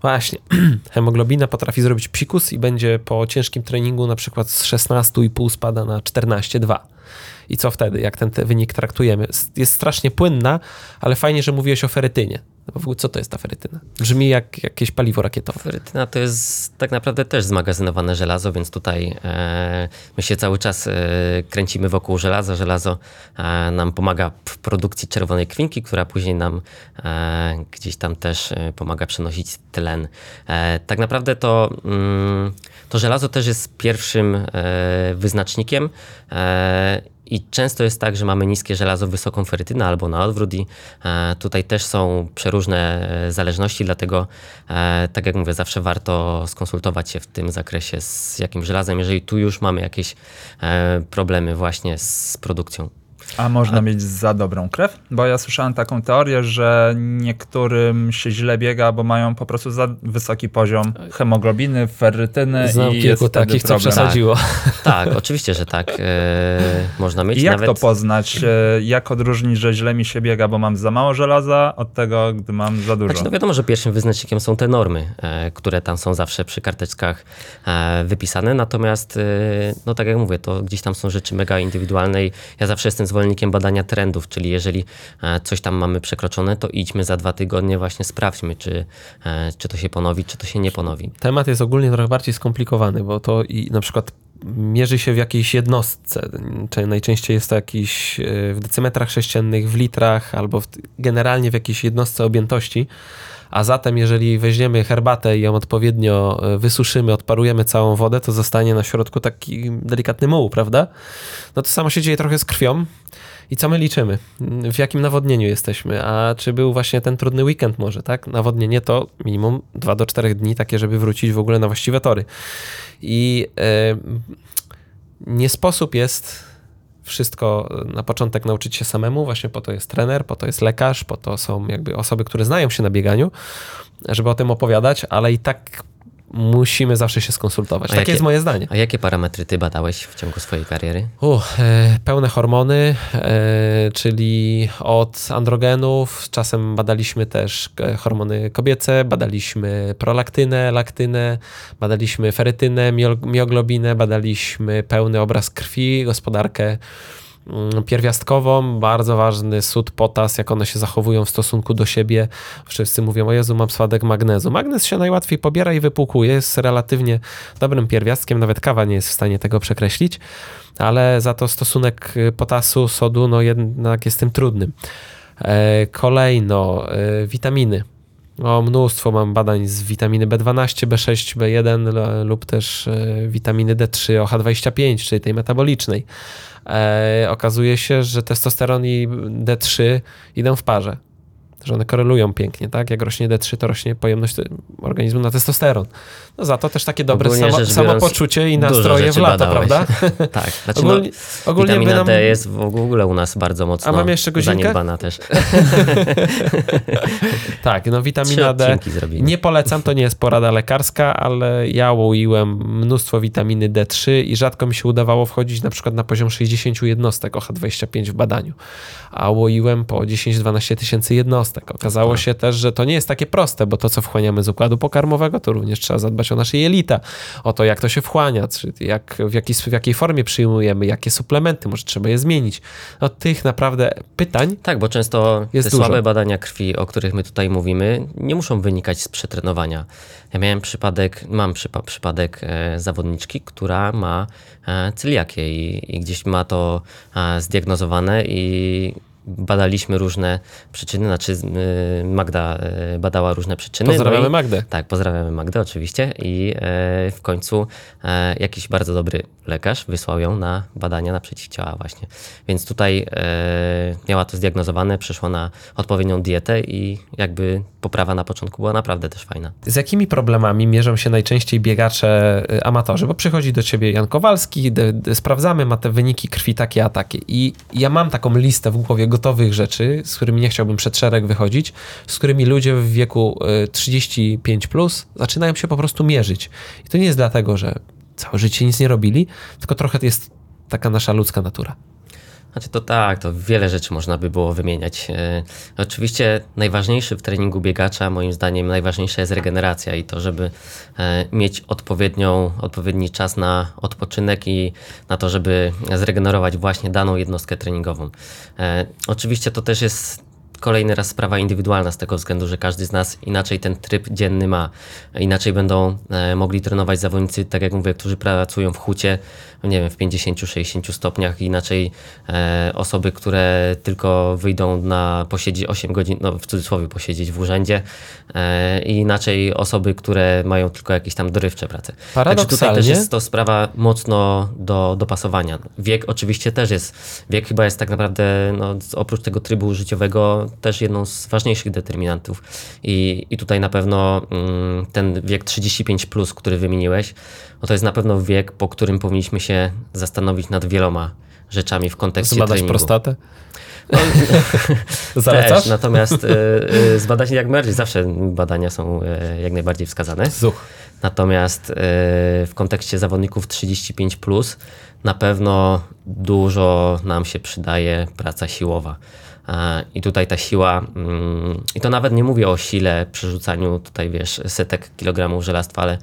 właśnie hemoglobina potrafi zrobić psikus i będzie po ciężkim treningu na przykład z 16,5 spada na 14,2. I co wtedy, jak ten, wynik traktujemy? Jest strasznie płynna, ale fajnie, że mówiłeś o ferytynie. No w ogóle co to jest ta ferytyna? Brzmi jak jakieś paliwo rakietowe. Ferytyna to jest tak naprawdę też zmagazynowane żelazo, więc tutaj e, my się cały czas e, kręcimy wokół żelaza. Żelazo e, nam pomaga w produkcji czerwonej krwinki, która później nam e, gdzieś tam też e, pomaga przenosić tlen. E, tak naprawdę to, mm, to żelazo też jest pierwszym e, wyznacznikiem. E, i często jest tak, że mamy niskie żelazo, wysoką ferytynę albo na odwrót i e, tutaj też są przeróżne e, zależności, dlatego e, tak jak mówię, zawsze warto skonsultować się w tym zakresie z jakim żelazem, jeżeli tu już mamy jakieś e, problemy właśnie z produkcją. A można mieć za dobrą krew? Bo ja słyszałem taką teorię, że niektórym się źle biega, bo mają po prostu za wysoki poziom hemoglobiny, ferrytyny Znam i kilku takich, co przesadziło. Tak, oczywiście, że tak. E, można mieć I jak nawet... to poznać? E, Jak odróżnić, że źle mi się biega, bo mam za mało żelaza, od tego, gdy mam za dużo? Znaczy, no wiadomo, że pierwszym wyznacznikiem są te normy, e, które tam są zawsze przy karteczkach wypisane, natomiast, no tak jak mówię, to gdzieś tam są rzeczy mega indywidualne i ja zawsze jestem zwolennikiem badania trendów, czyli jeżeli e, coś tam mamy przekroczone, to idźmy za dwa tygodnie, właśnie sprawdźmy, czy, e, czy to się ponowi, czy to się nie ponowi. Temat jest ogólnie trochę bardziej skomplikowany, bo to i na przykład mierzy się w jakiejś jednostce. Najczęściej jest to jakiś e, w decymetrach sześciennych, w litrach albo w, generalnie w jakiejś jednostce objętości. A zatem, jeżeli weźmiemy herbatę i ją odpowiednio e, wysuszymy, odparujemy całą wodę, to zostanie na środku taki delikatny muł, prawda? No to samo się dzieje trochę z krwią. I co my liczymy? W jakim nawodnieniu jesteśmy? A czy był właśnie ten trudny weekend może, tak? Nawodnienie to minimum 2 do 4 dni, takie, żeby wrócić w ogóle na właściwe tory. I e, nie sposób jest wszystko na początek nauczyć się samemu, właśnie po to jest trener, po to jest lekarz, po to są jakby osoby, które znają się na bieganiu, żeby o tym opowiadać, ale i tak musimy zawsze się skonsultować. A Takie jakie- jest moje zdanie. A jakie parametry ty badałeś w ciągu swojej kariery? Uch, e, pełne hormony, e, czyli od androgenów, czasem badaliśmy też e, hormony kobiece, badaliśmy prolaktynę, laktynę, badaliśmy ferytynę, mioglobinę, badaliśmy pełny obraz krwi, gospodarkę pierwiastkową, bardzo ważny sód, potas, jak one się zachowują w stosunku do siebie. Wszyscy mówią, o Jezu, mam spadek magnezu. Magnez się najłatwiej pobiera i wypłukuje, jest relatywnie dobrym pierwiastkiem, nawet kawa nie jest w stanie tego przekreślić, ale za to stosunek y, potasu, sodu, no jednak jest tym trudnym. E, Kolejno, e, witaminy. O, mnóstwo mam badań z witaminy B12, B6, B1 l- lub też e, witaminy D3, OH25, czyli tej metabolicznej. E, okazuje się, że testosteron i D3 idą w parze. Że one korelują pięknie, tak? Jak rośnie D3, to rośnie pojemność organizmu na testosteron. No za to też takie dobre samo, samopoczucie i nastroje w lato, badałeś. prawda? Tak, znaczy Ogólnie, no, ogólnie by nam... D jest w ogóle u nas bardzo mocno A mamy jeszcze godzinkę? zaniedbana też. Tak, no witamina D. Nie polecam, to nie jest porada lekarska, ale ja łoiłem mnóstwo witaminy D3 i rzadko mi się udawało wchodzić na przykład na poziom 60 jednostek OH25 w badaniu, a łoiłem po 10-12 tysięcy jednostek. Okazało się też, że to nie jest takie proste, bo to, co wchłaniamy z układu pokarmowego, to również trzeba zadbać o nasze jelita, o to, jak to się wchłania, czy jak, w, jaki, w jakiej formie przyjmujemy, jakie suplementy, może trzeba je zmienić. No tych naprawdę pytań Tak, bo często Jest te dużo. słabe badania krwi, o których my tutaj mówimy, nie muszą wynikać z przetrenowania. Ja miałem przypadek, mam przypa- przypadek e, zawodniczki, która ma e, celiakię i, i gdzieś ma to e, zdiagnozowane i badaliśmy różne przyczyny, znaczy y, Magda e, badała różne przyczyny. pozdrawiamy no i, Magdę. Tak, pozdrawiamy Magdę oczywiście i e, w końcu e, jakiś bardzo dobry lekarz wysłał ją na badania na przeciwciała właśnie. Więc tutaj e, miała to zdiagnozowane, przeszła na odpowiednią dietę i jakby poprawa na początku była naprawdę też fajna. Z jakimi problemami mierzą się najczęściej biegacze y, amatorzy? Bo przychodzi do ciebie Jan Kowalski, d- d- sprawdzamy, ma te wyniki krwi takie, a takie. I ja mam taką listę w głowie gotowych rzeczy, z którymi nie chciałbym przed szereg wychodzić, z którymi ludzie w wieku y, 35 plus zaczynają się po prostu mierzyć. I to nie jest dlatego, że całe życie nic nie robili, tylko trochę jest taka nasza ludzka natura. Znaczy to tak, to wiele rzeczy można by było wymieniać. E, oczywiście najważniejszy w treningu biegacza, moim zdaniem najważniejsza jest regeneracja i to, żeby e, mieć odpowiednią, odpowiedni czas na odpoczynek i na to, żeby zregenerować właśnie daną jednostkę treningową. E, oczywiście to też jest kolejny raz sprawa indywidualna z tego względu, że każdy z nas inaczej ten tryb dzienny ma. Inaczej będą e, mogli trenować zawodnicy, tak jak mówię, którzy pracują w hucie, nie wiem, w 50-60 stopniach, inaczej e, osoby, które tylko wyjdą na posiedzieć 8 godzin, no w cudzysłowie posiedzieć w urzędzie e, i inaczej osoby, które mają tylko jakieś tam dorywcze prace. Także tutaj też jest to sprawa mocno do dopasowania. Wiek oczywiście też jest, wiek chyba jest tak naprawdę, no, oprócz tego trybu życiowego, też jedną z ważniejszych determinantów. I, i tutaj na pewno mm, ten wiek 35, plus, który wymieniłeś, no to jest na pewno wiek, po którym powinniśmy się zastanowić nad wieloma rzeczami w kontekście Zbadać treningu. prostatę? Też, Zalecasz? natomiast y, y, zbadać jak najbardziej, zawsze badania są y, jak najbardziej wskazane. Zuch. Natomiast y, w kontekście zawodników 35 plus na pewno dużo nam się przydaje praca siłowa. A, I tutaj ta siła, mm, i to nawet nie mówię o sile, przerzucaniu tutaj, wiesz, setek kilogramów żelastwa, ale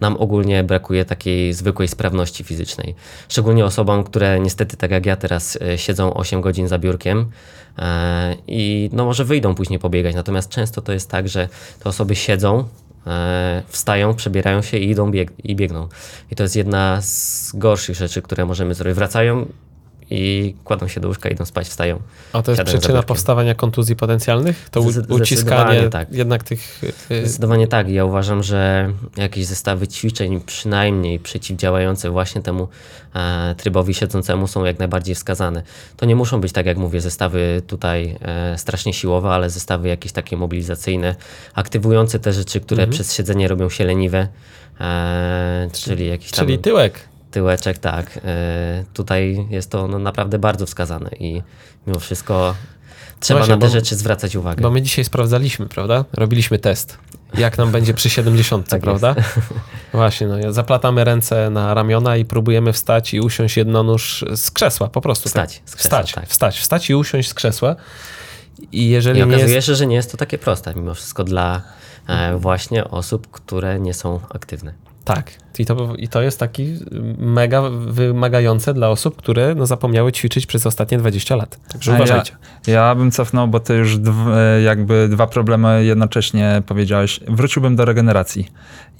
nam ogólnie brakuje takiej zwykłej sprawności fizycznej. Szczególnie osobom, które niestety, tak jak ja teraz, y, siedzą 8 godzin za biurkiem e, i no może wyjdą później pobiegać. Natomiast często to jest tak, że te osoby siedzą, e, wstają, przebierają się i idą bieg i biegną. I to jest jedna z gorszych rzeczy, które możemy zrobić. Wracają i kładą się do łóżka, idą spać, wstają. A to jest przyczyna powstawania kontuzji potencjalnych? To uciskanie tak. jednak tych... y, Zdecydowanie tak. Ja uważam, że jakieś zestawy ćwiczeń, przynajmniej przeciwdziałające właśnie temu e, trybowi siedzącemu, są jak najbardziej wskazane. To nie muszą być, tak jak mówię, zestawy tutaj e, strasznie siłowe, ale zestawy jakieś takie mobilizacyjne, aktywujące te rzeczy, które Mhm. przez siedzenie robią się leniwe, e, czyli jakiś tam Czyli tyłek. Tyłeczek, tak. E, tutaj jest to no, naprawdę bardzo wskazane i mimo wszystko trzeba Właśnie, na te bo- rzeczy zwracać uwagę. Bo my dzisiaj sprawdzaliśmy, prawda? Robiliśmy test. Jak nam będzie przy 70, Tak prawda? Właśnie, no, zaplatamy ręce na ramiona i próbujemy wstać i usiąść jednonóż z krzesła, po prostu. Wstać tak. krzesła, wstać, tak. wstać, wstać i usiąść z krzesła. I jeżeli I nie okazuje jest... się, że nie jest to takie proste mimo wszystko dla e, właśnie osób, które nie są aktywne. Tak. I to, I to jest taki mega wymagające dla osób, które no, zapomniały ćwiczyć przez ostatnie 20 lat. Także A uważajcie. Ja, ja bym cofnął, bo ty już e, jakby dwa problemy jednocześnie powiedziałeś. Wróciłbym do regeneracji.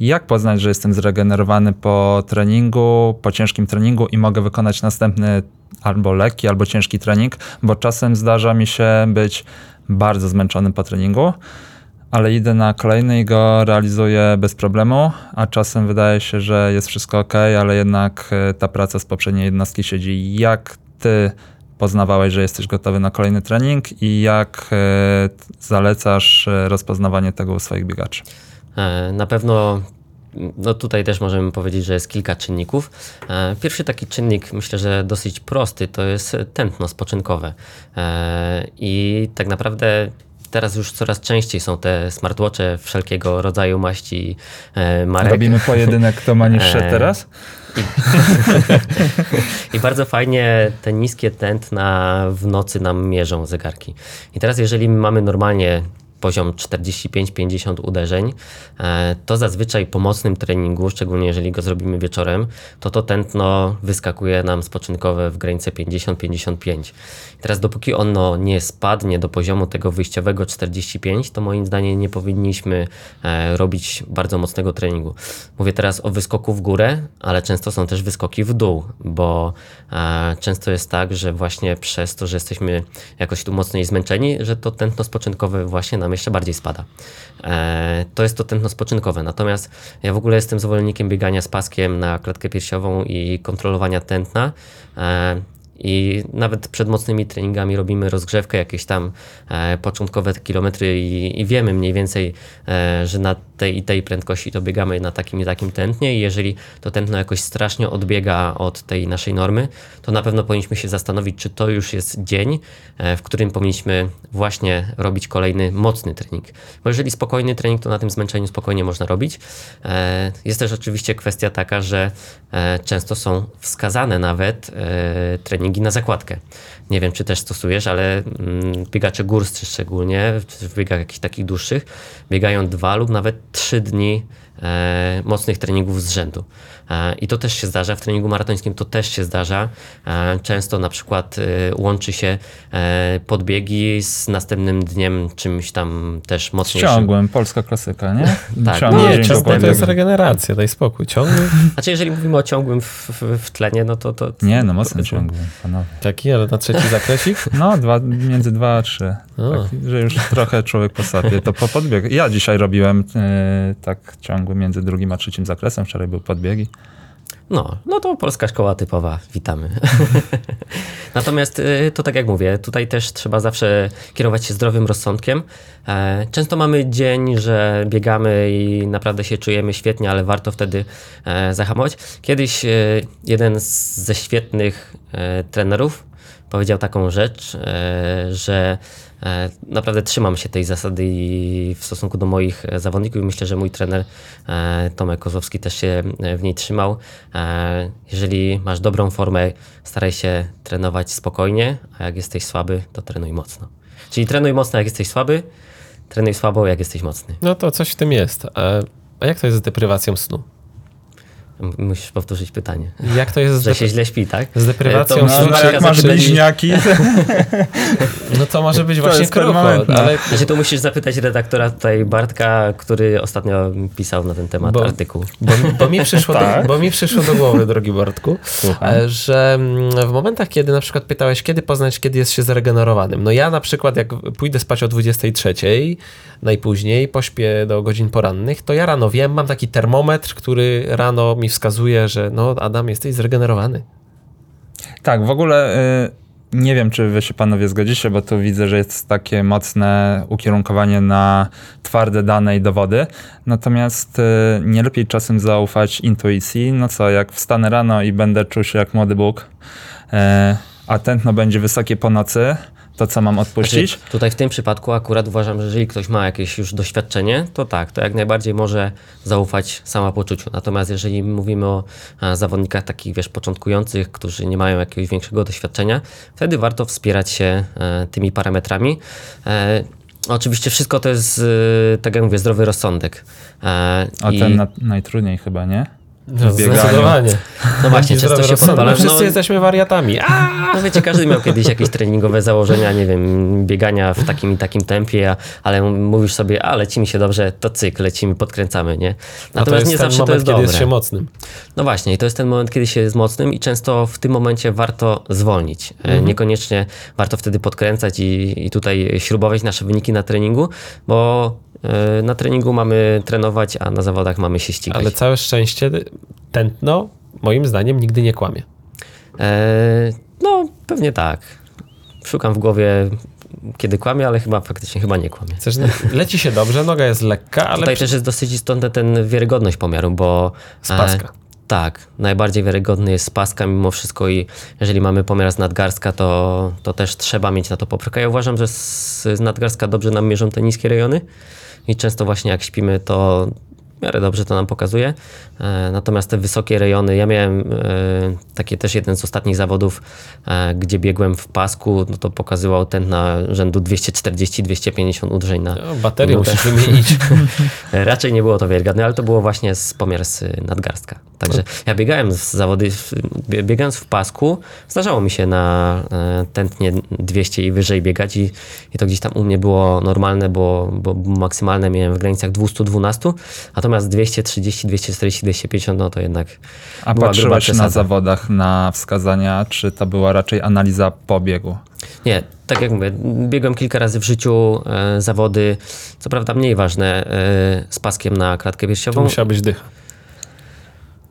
Jak poznać, że jestem zregenerowany po treningu, po ciężkim treningu i mogę wykonać następny albo lekki, albo ciężki trening, bo czasem zdarza mi się być bardzo zmęczonym po treningu, ale idę na kolejny i go realizuję bez problemu, a czasem wydaje się, że jest wszystko ok, ale jednak e, ta praca z poprzedniej jednostki siedzi. Jak ty poznawałeś, że jesteś gotowy na kolejny trening i jak e, zalecasz e, rozpoznawanie tego u swoich biegaczy? Na pewno no tutaj też możemy powiedzieć, że jest kilka czynników. Pierwszy taki czynnik, myślę, że dosyć prosty, to jest tętno spoczynkowe. I tak naprawdę teraz już coraz częściej są te smartwatche wszelkiego rodzaju maści e, marek. Robimy pojedynek, kto ma niższe E, teraz? I bardzo fajnie te niskie tętna w nocy nam mierzą zegarki. I teraz jeżeli my mamy normalnie poziom 45-50 uderzeń, e, to zazwyczaj po mocnym treningu, szczególnie jeżeli go zrobimy wieczorem, to to tętno wyskakuje nam spoczynkowe w granicy 50-55. I teraz dopóki ono nie spadnie do poziomu tego wyjściowego 45, to moim zdaniem nie powinniśmy e, robić bardzo mocnego treningu. Mówię teraz o wyskoku w górę, ale często są też wyskoki w dół, bo e, często jest tak, że właśnie przez to, że jesteśmy jakoś tu mocniej zmęczeni, że to tętno spoczynkowe właśnie nam jeszcze bardziej spada. E, to jest to tętno spoczynkowe. Natomiast ja w ogóle jestem zwolennikiem biegania z paskiem na klatkę piersiową i kontrolowania tętna. I nawet przed mocnymi treningami robimy rozgrzewkę, jakieś tam e, początkowe kilometry i, i wiemy mniej więcej, e, że na tej i tej prędkości, to biegamy na takim i takim tętnie i jeżeli to tętno jakoś strasznie odbiega od tej naszej normy, to na pewno powinniśmy się zastanowić, czy to już jest dzień, e, w którym powinniśmy właśnie robić kolejny mocny trening. Bo jeżeli spokojny trening, to na tym zmęczeniu spokojnie można robić. E, Jest też oczywiście kwestia taka, że e, często są wskazane nawet e, na zakładkę. Nie wiem, czy też stosujesz, ale mm, biegacze górscy szczególnie, czy w biegach jakichś takich dłuższych, biegają dwa lub nawet trzy dni mocnych treningów z rzędu. E, I to też się zdarza, w treningu maratońskim to też się zdarza. E, często na przykład e, łączy się e, podbiegi z następnym dniem czymś tam też mocniejszym. Ciągłym, polska klasyka, nie? Tak. Ciągły Nie, dzień Nie, po ciągły to jest regeneracja, daj spokój. Ciągły Znaczy, jeżeli mówimy o ciągłym w, w, w tlenie, no to. to Nie, no mocno ciągły, panowie. taki, ale na trzeci zakresik? No, dwa, między dwa a trzy. O. Tak, że już trochę człowiek posapie. To po podbieg. Ja dzisiaj robiłem e, tak ciągły między drugim a trzecim zakresem. Wczoraj były podbiegi. No, no to polska szkoła typowa, witamy. Natomiast y, to tak jak mówię, tutaj też trzeba zawsze kierować się zdrowym rozsądkiem. E, Często mamy dzień, że biegamy i naprawdę się czujemy świetnie, ale warto wtedy e, zahamować. Kiedyś e, jeden ze świetnych trenerów powiedział taką rzecz, że naprawdę trzymam się tej zasady i w stosunku do moich e, zawodników myślę, że mój trener e, Tomek Kozłowski też się e, w niej trzymał. E, Jeżeli masz dobrą formę, staraj się trenować spokojnie, a jak jesteś słaby, to trenuj mocno. Czyli trenuj mocno, jak jesteś słaby, trenuj słabo, jak jesteś mocny. No to coś w tym jest. A, a jak to jest z deprywacją snu? Musisz powtórzyć pytanie. Jak to jest Że się źle śpi, tak? z deprywacją E, No, to snu? musisz no jak masz bliźniaki, No to może być To właśnie krucho, permanentne. ale Znaczy, to musisz zapytać redaktora tutaj Bartka, który ostatnio pisał na ten temat Bo- artykuł. Bo, bo, mi przyszło Tak. do, bo mi przyszło do głowy, drogi Bartku, Słucham. e, że mm, w momentach, kiedy na przykład pytałeś, kiedy poznać, kiedy jest się zregenerowanym. No ja na przykład, jak pójdę spać o 23, najpóźniej, pośpię do godzin porannych, to ja rano wiem, mam taki termometr, który rano mi wskazuje, że no Adam, jesteś zregenerowany. Tak, w ogóle y, nie wiem, czy wy się panowie zgodzicie, bo tu widzę, że jest takie mocne ukierunkowanie na twarde dane i dowody. Natomiast y, nie lepiej czasem zaufać intuicji. No co, jak wstanę rano i będę czuł się jak młody Bóg, y, a tętno będzie wysokie po nocy, to co mam odpuścić? Znaczy, tutaj w tym przypadku akurat uważam, że jeżeli ktoś ma jakieś już doświadczenie, to tak, to jak najbardziej może zaufać samopoczuciu. Natomiast jeżeli mówimy o e, zawodnikach takich, wiesz, początkujących, którzy nie mają jakiegoś większego doświadczenia, wtedy warto wspierać się e, tymi parametrami. E, Oczywiście wszystko to jest, e, tak jak mówię, zdrowy rozsądek. E, O i- ten na, najtrudniej chyba, nie? No, zdecydowanie. No właśnie, często się powtarza. My wszyscy jesteśmy wariatami. A! No wiecie, każdy miał kiedyś jakieś treningowe założenia, nie wiem, biegania w takim i takim tempie, ale mówisz sobie, a leci mi się dobrze, to cyk, lecimy, podkręcamy, nie? Natomiast jest nie zawsze moment, to jest kiedy dobre. jest się mocnym. No właśnie, i to jest ten moment, kiedy się jest mocnym i często w tym momencie warto zwolnić. E, Niekoniecznie warto wtedy podkręcać i, i tutaj śrubować nasze wyniki na treningu, bo na treningu mamy trenować, a na zawodach mamy się ścigać. Ale całe szczęście tętno, moim zdaniem, nigdy nie kłamie. E, no, pewnie tak. Szukam w głowie, kiedy kłamie, ale chyba faktycznie chyba nie kłamie. Chcesz, leci się dobrze, noga jest lekka, ale Tutaj przy- też jest dosyć istotny ten wiarygodność pomiaru, bo... Spaska. E, tak, najbardziej wiarygodny jest spaska mimo wszystko i jeżeli mamy pomiar z nadgarstka, to, to też trzeba mieć na to poprawkę. Ja uważam, że z, z nadgarstka dobrze nam mierzą te niskie rejony i często właśnie jak śpimy, to w miarę dobrze to nam pokazuje. E, natomiast te wysokie rejony, ja miałem e, takie też jeden z ostatnich zawodów, e, gdzie biegłem w pasku, no to pokazywał ten na rzędu 240-250 uderzeń na, no, baterię minutę. musisz wymienić. Raczej nie było to wiarygodne, ale to było właśnie z pomiar z nadgarstka. Także ja biegałem z zawody, biegając w pasku, zdarzało mi się na e, tętnie 200 i wyżej biegać i, i to gdzieś tam u mnie było normalne, bo, bo maksymalne miałem w granicach 212, natomiast 230, 240, 250, no to jednak A była patrzyłeś na zawodach na wskazania, czy to była raczej analiza pobiegu? Nie, tak jak mówię, biegłem kilka razy w życiu e, zawody, co prawda mniej ważne, e, z paskiem na klatkę To piersiową. musiała być dycha.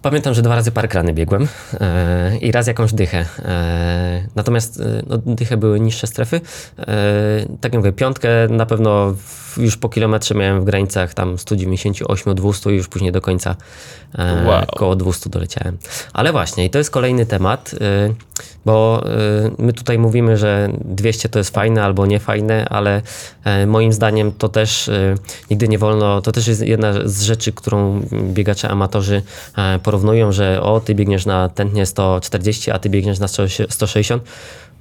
Pamiętam, że dwa razy parkrany biegłem e, i raz jakąś dychę. E, natomiast e, no, dychę były niższe strefy. E, tak jak mówię, piątkę na pewno w, już po kilometrze miałem w granicach tam 198-200 i już później do końca Wow. koło 200 doleciałem. Ale właśnie, i to jest kolejny temat, e, bo e, my tutaj mówimy, że 200 to jest fajne albo nie fajne, ale e, moim zdaniem to też e, nigdy nie wolno, to też jest jedna z rzeczy, którą biegacze amatorzy e, porównują, że o, ty biegniesz na tętnie 140, a ty biegniesz na 160.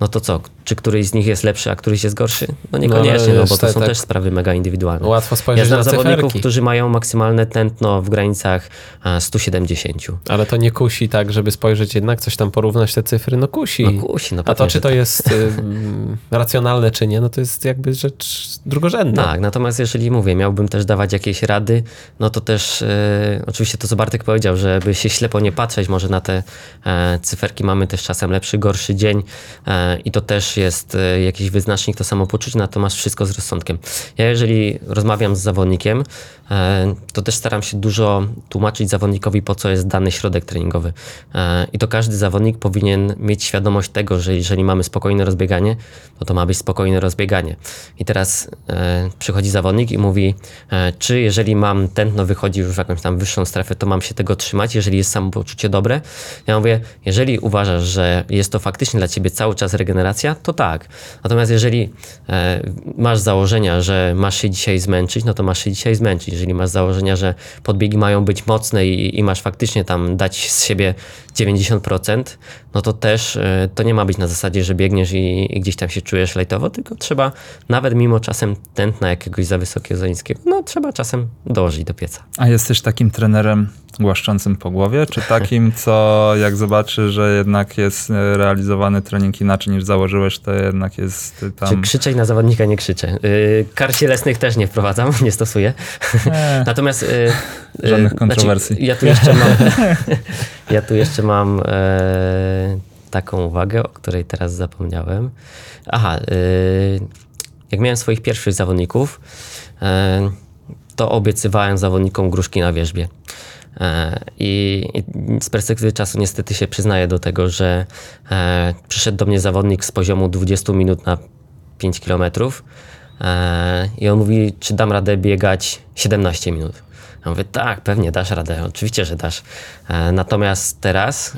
No to co, czy któryś z nich jest lepszy, a któryś jest gorszy? No niekoniecznie, no, bo to niestety są tak. też sprawy mega indywidualne. Łatwo Ja spojrzeć znam na zawodników, cyferki. którzy mają maksymalne tętno w granicach e, 170. Ale to nie kusi tak, żeby spojrzeć jednak, coś tam porównać te cyfry, no kusi. No kusi, no A to czy to jest y, mm, racjonalne, czy nie, no to jest jakby rzecz drugorzędna. Tak, natomiast jeżeli mówię, miałbym też dawać jakieś rady, no to też e, oczywiście to, co Bartek powiedział, żeby się ślepo nie patrzeć może na te e, cyferki, mamy też czasem lepszy, gorszy dzień e, i to też jest e, jakiś wyznacznik, to samopoczucie, natomiast wszystko z rozsądkiem. Ja jeżeli rozmawiam z zawodnikiem, e, to też staram się dużo tłumaczyć zawodnikowi, po co jest dany środek treningowy. E, I to każdy zawodnik powinien mieć świadomość tego, że jeżeli mamy spokojne rozbieganie, to to ma być spokojne rozbieganie. I teraz przychodzi zawodnik i mówi, czy jeżeli mam tętno wychodzi już w jakąś tam wyższą strefę, to mam się tego trzymać, jeżeli jest samopoczucie dobre. Ja mówię, jeżeli uważasz, że jest to faktycznie dla ciebie cały czas regeneracja, to tak. Natomiast jeżeli e, masz założenia, że masz się dzisiaj zmęczyć, no to masz się dzisiaj zmęczyć. Jeżeli masz założenia, że podbiegi mają być mocne i, i masz faktycznie tam dać z siebie 90%, no to też e, to nie ma być na zasadzie, że biegniesz i, i gdzieś tam się czujesz lejtowo, tylko trzeba nawet mimo czasem tętna jakiegoś za wysokiego, za niskiego, no trzeba czasem dołożyć do pieca. A jesteś takim trenerem głaszczącym po głowie, czy takim, co jak zobaczy, że jednak jest e, realizowany trening inaczej niż założyłeś, to jednak jest Czy tam... krzyczeć na zawodnika nie krzyczę. Yy, kar cielesnych też nie wprowadzam, nie stosuję. Nie. Natomiast. Yy, Żadnych yy, kontrowersji. Znaczy, ja tu jeszcze mam. ja tu jeszcze mam e, taką uwagę, o której teraz zapomniałem. Aha, yy, jak miałem swoich pierwszych zawodników, e, to obiecywałem zawodnikom gruszki na wierzbie. E, I, z perspektywy czasu niestety się przyznaję do tego, że e, przyszedł do mnie zawodnik z poziomu 20 minut na 5 kilometrów e, i on mówi, czy dam radę biegać 17 minut. Ja mówię, tak, pewnie dasz radę, oczywiście, że dasz. Natomiast teraz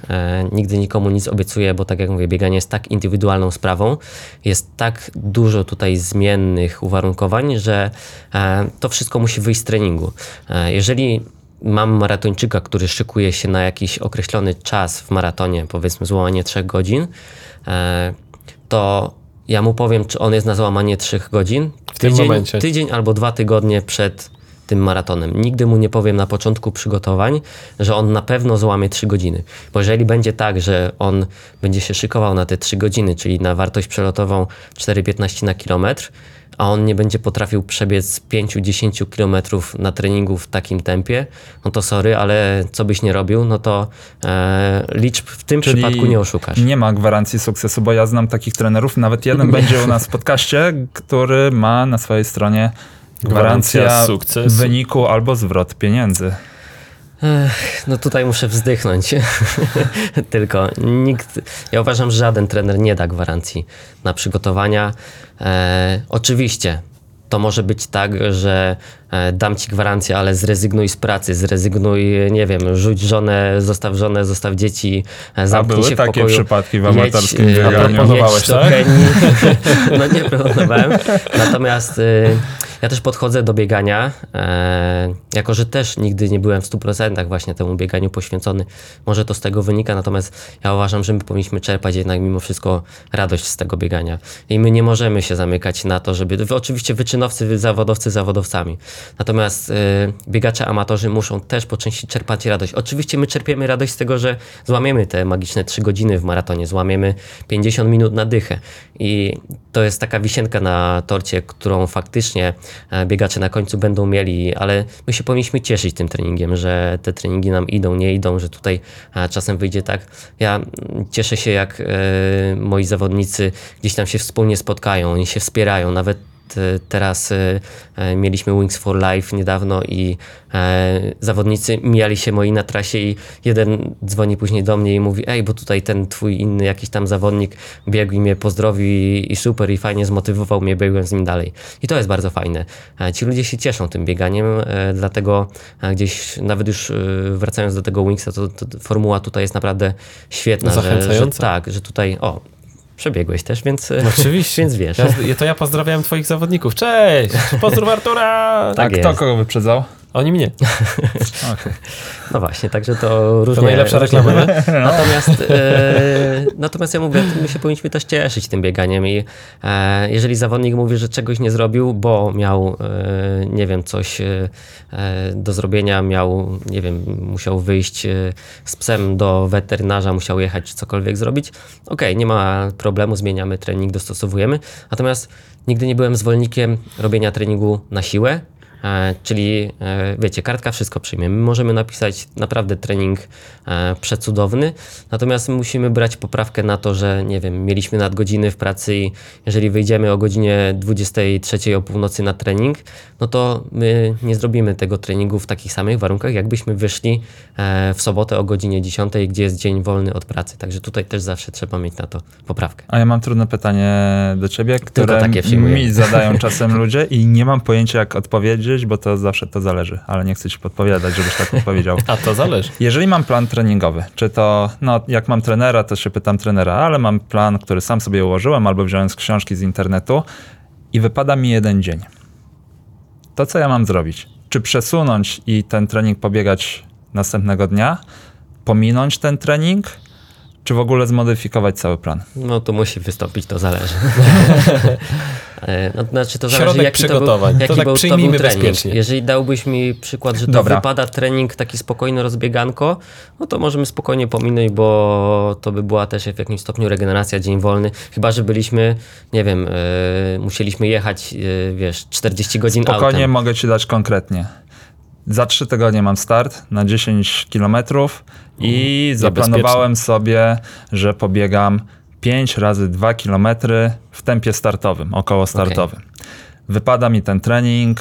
nigdy nikomu nic obiecuję, bo tak jak mówię, bieganie jest tak indywidualną sprawą, jest tak dużo tutaj zmiennych uwarunkowań, że to wszystko musi wyjść z treningu. Jeżeli mam maratończyka, który szykuje się na jakiś określony czas w maratonie, powiedzmy złamanie 3 godzin, e, to ja mu powiem, czy on jest na złamanie 3 godzin W tym tydzień, momencie. tydzień albo dwa tygodnie przed tym maratonem. Nigdy mu nie powiem na początku przygotowań, że on na pewno złamie 3 godziny. Bo jeżeli będzie tak, że on będzie się szykował na te 3 godziny, czyli na wartość przelotową 4,15 na kilometr, a on nie będzie potrafił przebiec 5-10 kilometrów na treningu w takim tempie, no to sorry, ale co byś nie robił, no to e, liczb w tym Czyli przypadku nie oszukasz. Nie ma gwarancji sukcesu, bo ja znam takich trenerów, nawet jeden będzie u nas w podcaście, który ma na swojej stronie gwarancja, Gwarancja sukcesu. wyniku albo zwrot pieniędzy. Ech, no tutaj muszę wzdychnąć. Tylko nikt, ja uważam, że żaden trener nie da gwarancji na przygotowania. E, oczywiście to może być tak, że e, dam ci gwarancję, ale zrezygnuj z pracy, zrezygnuj, nie wiem, rzuć żonę, zostaw żonę, zostaw dzieci, e, zamknij były się w takie pokoju. przypadki w amatorskim e, bieganiu? Proponowałeś, jedź do tak? Kenii. No nie proponowałem. Natomiast y, ja też podchodzę do biegania, e, jako że też nigdy nie byłem w 100% właśnie temu bieganiu poświęcony. Może to z tego wynika, natomiast ja uważam, że my powinniśmy czerpać jednak mimo wszystko radość z tego biegania. I my nie możemy się zamykać na to, żeby... Oczywiście wyczynowcy, wy- zawodowcy zawodowcami. Natomiast y, biegacze amatorzy muszą też po części czerpać radość. Oczywiście my czerpiemy radość z tego, że złamiemy te magiczne 3 godziny w maratonie, złamiemy 50 minut na dychę. I to jest taka wisienka na torcie, którą faktycznie e, biegacze na końcu będą mieli, ale my się powinniśmy cieszyć tym treningiem, że te treningi nam idą, nie idą, że tutaj e, czasem wyjdzie tak. Ja mm, cieszę się, jak e, moi zawodnicy gdzieś tam się wspólnie spotkają, oni się wspierają, nawet e, teraz e, mieliśmy Wings for Life niedawno i e, zawodnicy mijali się moi na trasie i jeden dzwoni później do mnie i mówi, ej, bo tutaj ten twój inny jakiś tam zawodnik biegł i mnie pozdrowił i, i super i fajnie zmotywował mnie, biegłem z nim dalej. I to jest bardzo fajne. E, Ci ludzie się cieszą tym bieganiem, dlatego gdzieś nawet już wracając do tego Wingsa, to, to formuła tutaj jest naprawdę świetna. Że, że, Zachęcająca. tak, że tutaj, o, przebiegłeś też, więc, e, Oczywiście. więc wiesz. Ja, to ja pozdrawiam twoich zawodników. Cześć! Pozdrów Artura! A Tak kto jest. kogo wyprzedzał? Oni mnie. No właśnie, także to różnie. To najlepsza reklama, nie? Natomiast, e, natomiast ja mówię, my się powinniśmy też cieszyć tym bieganiem i e, jeżeli zawodnik mówi, że czegoś nie zrobił, bo miał, e, nie wiem, coś e, do zrobienia, miał, nie wiem, musiał wyjść e, z psem do weterynarza, musiał jechać czy cokolwiek zrobić, okej, nie ma problemu, zmieniamy trening, dostosowujemy. Natomiast nigdy nie byłem zwolennikiem robienia treningu na siłę, E, czyli e, wiecie, kartka wszystko przyjmie. My możemy napisać naprawdę trening e, przecudowny, natomiast musimy brać poprawkę na to, że nie wiem, mieliśmy nadgodziny w pracy i jeżeli wyjdziemy o godzinie 23 o północy na trening, no to my nie zrobimy tego treningu w takich samych warunkach, jakbyśmy wyszli e, w sobotę o godzinie 10, gdzie jest dzień wolny od pracy. Także tutaj też zawsze trzeba mieć na to poprawkę. A ja mam trudne pytanie do ciebie, które mi zadają czasem ludzie i nie mam pojęcia jak odpowiedzieć, bo to zawsze to zależy, ale nie chcę ci podpowiadać, żebyś tak odpowiedział. A to zależy. Jeżeli mam plan treningowy, czy to, no jak mam trenera, to się pytam trenera, ale mam plan, który sam sobie ułożyłem albo wziąłem z książki z internetu i wypada mi jeden dzień. To co ja mam zrobić? Czy przesunąć i ten trening pobiegać następnego dnia? Pominąć ten trening? Czy w ogóle zmodyfikować cały plan? No to musi wystąpić, to zależy. E, no, znaczy to zależy, Środek jaki przygotowań. To był, To jaki tak był, to przyjmijmy był trening. bezpiecznie. Jeżeli dałbyś mi przykład, że to Dobra. wypada trening taki spokojny rozbieganko, no to możemy spokojnie pominąć, bo to by była też w jakimś stopniu regeneracja, dzień wolny. Chyba, że byliśmy, nie wiem, e, musieliśmy jechać, e, wiesz, 40 godzin Spokojnie autem. mogę ci dać konkretnie. Za trzy tygodnie mam start na 10 kilometrów i zaplanowałem sobie, że pobiegam 5 razy 2 kilometry w tempie startowym, około startowym. Wypada mi ten trening,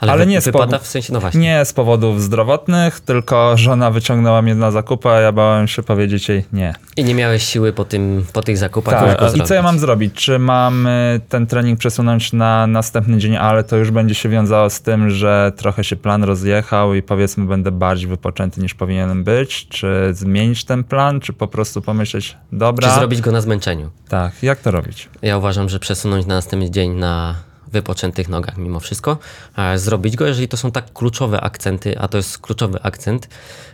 ale, wy- nie, z wypada w sensie, no właśnie. nie z powodów zdrowotnych, tylko żona wyciągnęła mnie na zakupy, a ja bałem się powiedzieć jej nie. I nie miałeś siły po, tym, po tych zakupach. Tak, i co ja mam zrobić? Czy mam y, ten trening przesunąć na następny dzień, ale to już będzie się wiązało z tym, że trochę się plan rozjechał i powiedzmy będę bardziej wypoczęty niż powinienem być? Czy zmienić ten plan, czy po prostu pomyśleć, dobra, Czy zrobić go na zmęczeniu? tak, jak to robić? Ja uważam, że przesunąć na następny dzień na wypoczętych nogach mimo wszystko, e, zrobić go, jeżeli to są tak kluczowe akcenty, a to jest kluczowy akcent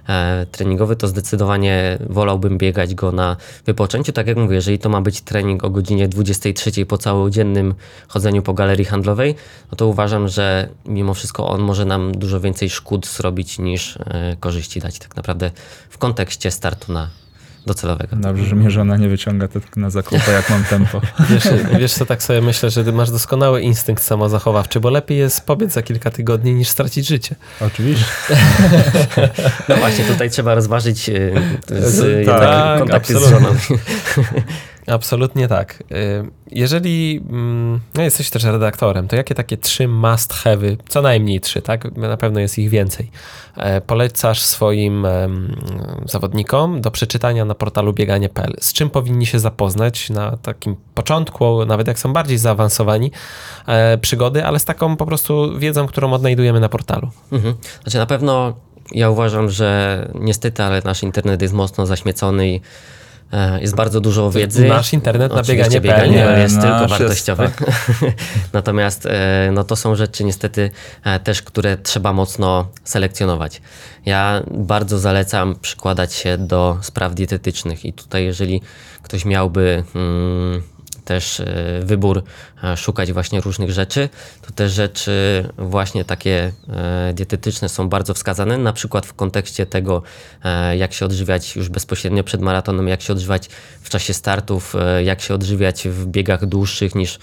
e, treningowy, to zdecydowanie wolałbym biegać go na wypoczęciu. Tak jak mówię, jeżeli to ma być trening o godzinie 23 po całodziennym chodzeniu po galerii handlowej, no to uważam, że mimo wszystko on może nam dużo więcej szkód zrobić niż e, korzyści dać tak naprawdę w kontekście startu na docelowego. Dobrze, że mnie żona nie wyciąga tylko na zakupy, jak mam tempo. Wiesz, wiesz co, tak sobie myślę, że ty masz doskonały instynkt samozachowawczy, bo lepiej jest pobiec za kilka tygodni niż stracić życie. Oczywiście. No właśnie, tutaj trzeba rozważyć e, z, Tak, kontakty z absolutnie. żoną. Absolutnie tak. Y, Jeżeli mm, no jesteś też redaktorem, to jakie takie trzy must have'y, co najmniej trzy, tak? Na pewno jest ich więcej. E, Polecasz swoim zawodnikom do przeczytania na portalu bieganie.pl. Z czym powinni się zapoznać na takim początku, nawet jak są bardziej zaawansowani e, przygody, ale z taką po prostu wiedzą, którą odnajdujemy na portalu. Mhm. Znaczy na pewno ja uważam, że niestety, ale nasz internet jest mocno zaśmiecony i jest bardzo dużo wiedzy. Nasz internet na bieganie.pl, bieganie nie? jest Nasz tylko jest, wartościowy. Natomiast e, no to są rzeczy niestety e, też, które trzeba mocno selekcjonować. Ja bardzo zalecam przykładać się do spraw dietetycznych i tutaj jeżeli ktoś miałby mm, też e, wybór e, szukać właśnie różnych rzeczy, to te rzeczy właśnie takie e, dietetyczne są bardzo wskazane, na przykład w kontekście tego, jak się odżywiać już bezpośrednio przed maratonem, jak się odżywiać w czasie startów, jak się odżywiać w biegach dłuższych niż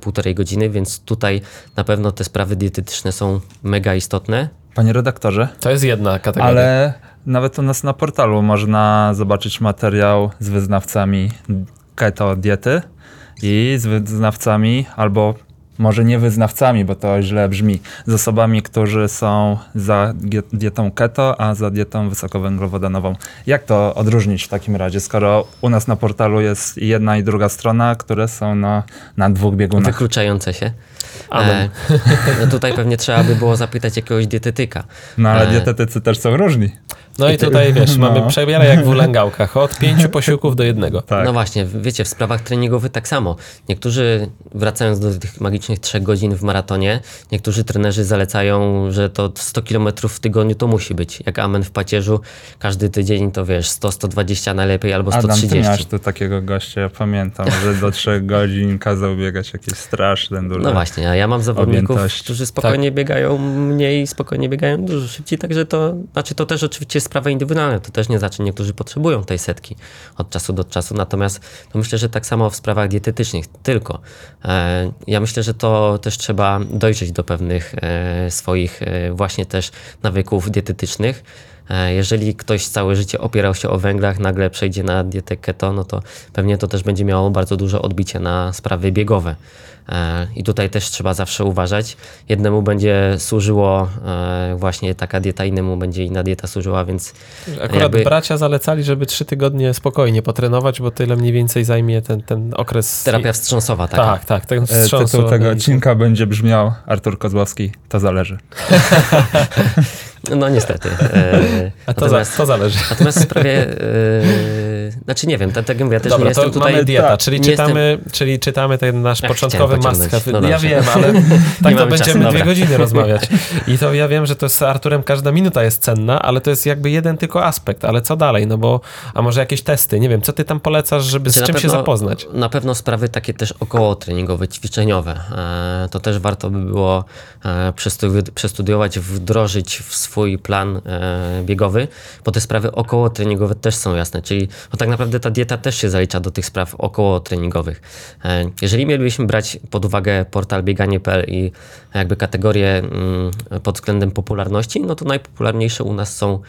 półtorej godziny, więc tutaj na pewno te sprawy dietetyczne są mega istotne. Panie redaktorze, To jest jedna kategoria. ale nawet u nas na portalu można zobaczyć materiał z wyznawcami keto diety i z wyznawcami albo może nie wyznawcami, bo to źle brzmi, z osobami, którzy są za dietą keto, a za dietą wysokowęglowodanową. Jak to odróżnić w takim razie, skoro u nas na portalu jest jedna i druga strona, które są na, na dwóch biegunach? Wykluczające się. Amen. E, no tutaj pewnie trzeba by było zapytać jakiegoś dietetyka. No ale E, dietetycy też są różni. No i tutaj wiesz, No. mamy przebierę jak w ulęgałkach, od pięciu posiłków do jednego. Tak. No właśnie, wiecie, w sprawach treningowych tak samo. Niektórzy, wracając do tych magicznych trzech godzin w maratonie, niektórzy trenerzy zalecają, że to 100 km w tygodniu to musi być. Jak amen w pacierzu, każdy tydzień to wiesz, 100-120 najlepiej albo Adam, ty 130. miałeś tu takiego gościa, ja pamiętam, że do trzech godzin kazał biegać jakieś straszne duże. No właśnie, a ja mam zawodników, Objętości. którzy spokojnie biegają mniej, spokojnie biegają dużo szybciej, także to, znaczy to też oczywiście jest sprawa indywidualna, to też nie znaczy, niektórzy potrzebują tej setki od czasu do czasu, natomiast to myślę, że tak samo w sprawach dietetycznych, tylko. E, ja myślę, że to też trzeba dojrzeć do pewnych e, swoich e, właśnie też nawyków dietetycznych, Jeżeli ktoś całe życie opierał się o węglach, nagle przejdzie na dietę keto, no to pewnie to też będzie miało bardzo duże odbicie na sprawy biegowe. E, I tutaj też trzeba zawsze uważać. Jednemu będzie służyło e, właśnie taka dieta, innemu będzie inna dieta służyła, więc Akurat jakby- bracia zalecali, żeby trzy tygodnie spokojnie potrenować, bo tyle mniej więcej zajmie ten, ten okres. terapia wstrząsowa taka. Tak, tak, ten E, wstrząsu. Tytuł tego odcinka będzie brzmiał Artur Kozłowski, to zależy. No niestety. E, A to, natomiast, za, to zależy. natomiast w sprawie, e, znaczy nie wiem, tak jak mówię, ja też Dobra, nie to jestem tutaj... mamy dieta, tak, czyli, czytamy, czyli czytamy ten nasz Ach, początkowy must have. No ja wiem, ale tak to będziemy czasu, dwie godziny rozmawiać. I to ja wiem, że to z Arturem każda minuta jest cenna, ale to jest jakby jeden tylko aspekt. Ale co dalej? No bo, a może jakieś testy? Nie wiem, co ty tam polecasz, żeby z Znaczy, czym na się pewno- zapoznać? Na pewno sprawy takie też około treningowe, ćwiczeniowe. E, To też warto by było e, przestudi- przestudiować, wdrożyć w swój plan e, biegowy, bo te sprawy około treningowe też są jasne. Czyli no tak naprawdę ta dieta też się zalicza do tych spraw około treningowych. E, Jeżeli mielibyśmy brać pod uwagę portal bieganie.pl i jakby kategorie mm, pod względem popularności, no to najpopularniejsze u nas są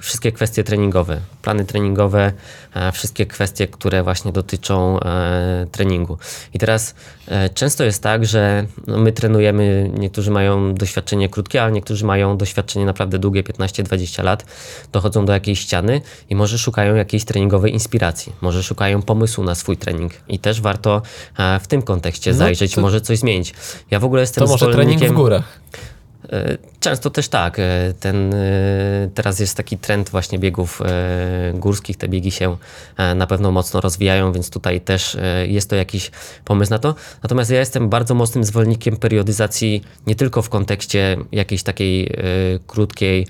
wszystkie kwestie treningowe, plany treningowe, e, wszystkie kwestie, które właśnie dotyczą e, treningu. I teraz e, często jest tak, że no, my trenujemy, niektórzy mają doświadczenie krótkie, a niektórzy mają doświadczenie naprawdę długie, 15-20 lat, dochodzą do jakiejś ściany i może szukają jakiejś treningowej inspiracji, może szukają pomysłu na swój trening i też warto e, w tym kontekście No zajrzeć, to- może coś zmienić. Ja w ogóle jestem To może trening w górach. E, Często też tak. E, Ten, e, teraz jest taki trend właśnie biegów górskich. Te biegi się na pewno mocno rozwijają, więc tutaj też jest to jakiś pomysł na to. Natomiast ja jestem bardzo mocnym zwolennikiem periodyzacji nie tylko w kontekście jakiejś takiej krótkiej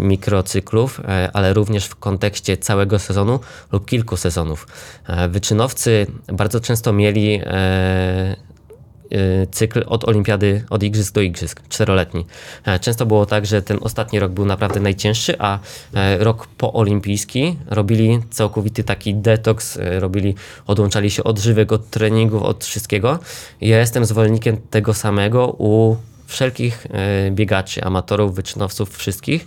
mikrocyklów, ale również w kontekście całego sezonu lub kilku sezonów. Wyczynowcy bardzo często mieli cykl od olimpiady, od igrzysk do igrzysk, czteroletni. E, Często było tak, że ten ostatni rok był naprawdę najcięższy, a e, rok poolimpijski robili całkowity taki detoks, e, robili, odłączali się od żywek, od treningów, od wszystkiego. Ja jestem zwolennikiem tego samego u wszelkich biegaczy, amatorów, wyczynowców, wszystkich.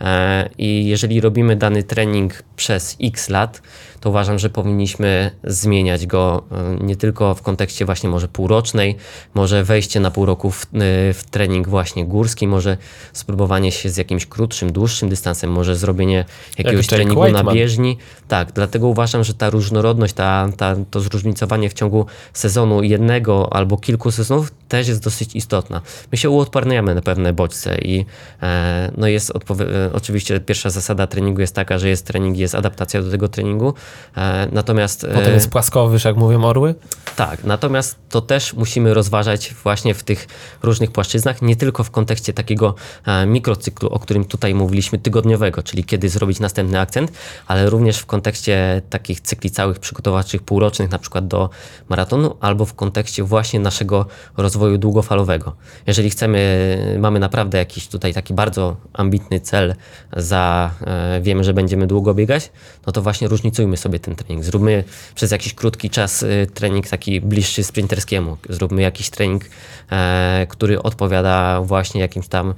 E, I jeżeli robimy dany trening przez x lat, to uważam, że powinniśmy zmieniać go e, nie tylko w kontekście właśnie może półrocznej, może wejście na pół roku w, e, w trening właśnie górski, może spróbowanie się z jakimś krótszym, dłuższym dystansem, może zrobienie jakiegoś Jake treningu na bieżni. Tak, dlatego uważam, że ta różnorodność, ta, ta, to zróżnicowanie w ciągu sezonu jednego albo kilku sezonów też jest dosyć istotna. My się uodparniamy na pewne bodźce i e, no jest odpowie- e, oczywiście pierwsza zasada treningu jest taka, że jest trening, jest adaptacja do tego treningu, e, natomiast e, Potem jest płaskowyż, jak mówią orły. tak, natomiast to też musimy rozważać właśnie w tych różnych płaszczyznach, nie tylko w kontekście takiego e, mikrocyklu, o którym tutaj mówiliśmy, tygodniowego, czyli kiedy zrobić następny akcent, ale również w kontekście takich cykli całych przygotowawczych, półrocznych, na przykład do maratonu, albo w kontekście właśnie naszego rozwoju długofalowego. Jeżeli chcemy, mamy naprawdę jakiś tutaj taki bardzo ambitny cel, za, e, wiemy, że będziemy długo biegać, no to właśnie różnicujmy sobie ten trening. Zróbmy przez jakiś krótki czas e, trening taki bliższy sprinterskiemu. Zróbmy jakiś trening, e, który odpowiada właśnie jakimś tam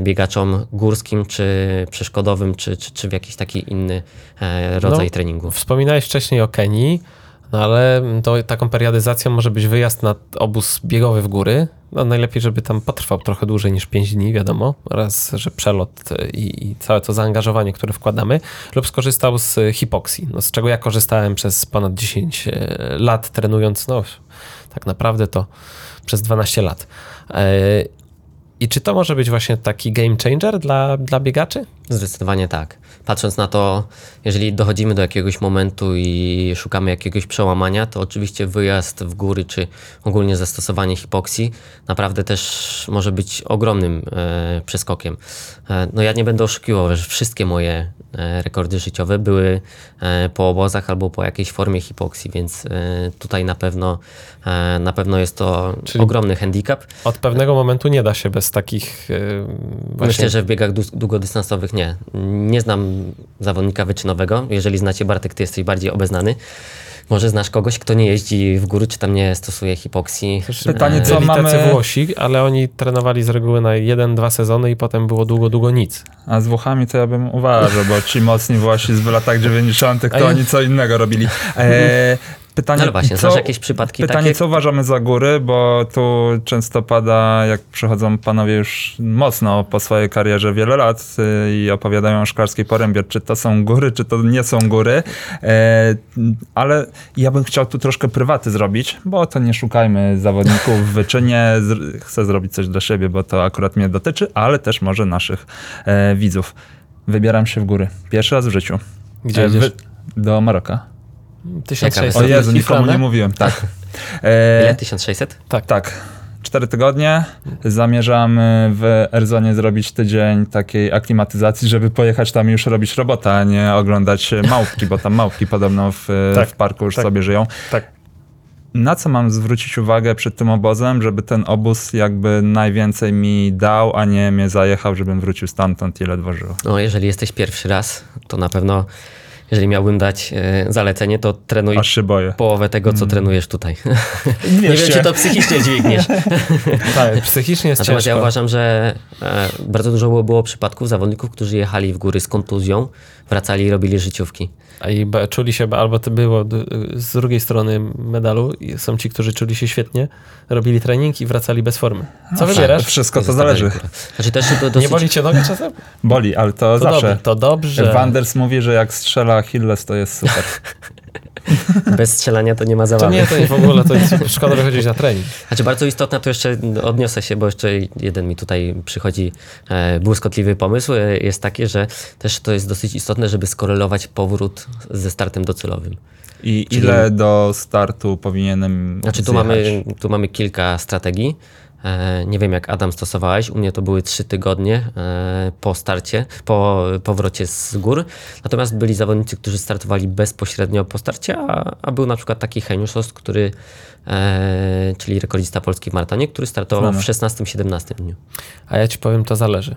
biegaczom górskim, czy przeszkodowym, czy, czy, czy w jakiś taki inny rodzaj No, treningu. Wspominałeś wcześniej o Kenii. No ale to, taką periadyzacją może być wyjazd na obóz biegowy w góry. No najlepiej, żeby tam potrwał trochę dłużej niż 5 dni, wiadomo. Raz, że przelot e, i, i całe to zaangażowanie, które wkładamy. Lub skorzystał z hipoksji, no, z czego ja korzystałem przez ponad 10 e, lat trenując, no tak naprawdę to przez 12 lat. E, I czy to może być właśnie taki game changer dla, dla biegaczy? Zdecydowanie tak. Patrząc na to, jeżeli dochodzimy do jakiegoś momentu i szukamy jakiegoś przełamania, to oczywiście wyjazd w góry czy ogólnie zastosowanie hipoksji naprawdę też może być ogromnym e, przeskokiem. E, no ja nie będę oszukiwał, że wszystkie moje e, rekordy życiowe były e, po obozach albo po jakiejś formie hipoksji, więc e, tutaj na pewno, e, na pewno jest to Czyli- ogromny handicap. Od pewnego momentu nie da się bez takich e, właśnie... Myślę, że w biegach dłu- długodystansowych nie. Nie znam zawodnika wyczynowego. Jeżeli znacie Bartek, ty jesteś bardziej obeznany. Może znasz kogoś, kto nie jeździ w góry, czy tam nie stosuje hipoksji. Pytanie, co Byli tacy mamy- Włosi, ale oni trenowali z reguły na jeden, dwa sezony i potem było długo, długo nic. A z Włochami to ja bym uważał, bo ci mocni Włosi z latach 90. A to oni co innego robili. E, pytanie, No właśnie, co, znasz jakieś przypadki pytanie takie? co uważamy za góry, bo tu często pada, jak przychodzą panowie już mocno po swojej karierze wiele lat y, i opowiadają o szklarskiej porębie, czy to są góry, czy to nie są góry. E, ale ja bym chciał tu troszkę prywaty zrobić, bo to nie szukajmy zawodników w wyczynie. Z, chcę zrobić coś dla siebie, bo to akurat mnie dotyczy, ale też może naszych e, widzów. Wybieram się w góry. Pierwszy raz w życiu. Gdzie E, jedziesz? Do Maroka. 1600 O Jezu, nikomu nie mówiłem. Tak. E, Ile? 1600? Tak. tak. Cztery tygodnie. Zamierzam y, w Erzonie zrobić tydzień takiej aklimatyzacji, żeby pojechać tam i już robić robotę, a nie oglądać małpki, bo tam małpki podobno w, Tak, w parku już tak. sobie żyją. Tak. Na co mam zwrócić uwagę przed tym obozem, żeby ten obóz jakby najwięcej mi dał, a nie mnie zajechał, żebym wrócił stamtąd i ledwo żył. No, jeżeli jesteś pierwszy raz, to na pewno, jeżeli miałbym dać e, zalecenie, to trenuj połowę tego, co trenujesz tutaj. nie wiem, 200. czy to psychicznie dźwigniesz. Tak, psychicznie jest Natomiast ciężko. ja uważam, że e, bardzo dużo było, było przypadków zawodników, którzy jechali w góry z kontuzją, wracali i robili życiówki. A i czuli się, albo to było z drugiej strony medalu, i są ci, którzy czuli się świetnie, robili trening i wracali bez formy. Co tak, wybierasz? Wszystko to jest zależy. Znaczy też to Nie dosyć... boli cię noga czasem? Boli, ale to, To zawsze. dobrze. To dobrze. Wanders mówi, że jak strzela Achilles, to jest super. Bez strzelania to nie ma To zabawy. nie, to nie w ogóle, to jest szkoda wychodzić na trening. Znaczy bardzo istotna, to jeszcze odniosę się, bo jeszcze jeden mi tutaj przychodzi e, błyskotliwy pomysł, e, jest taki, że też to jest dosyć istotne, żeby skorelować powrót ze startem docelowym. I Czyli- ile do startu powinienem Znaczy tu zjechać? mamy, tu mamy kilka strategii. E, Nie wiem, jak Adam stosowałeś. U mnie to były trzy tygodnie e, po starcie, po powrocie z gór. Natomiast byli zawodnicy, którzy startowali bezpośrednio po starcie, a, a był na przykład taki Heniusz Ost, który, e, czyli rekordzista polski w maratonie, który startował w Znamy. 16-17 dniu. A ja ci powiem, to zależy.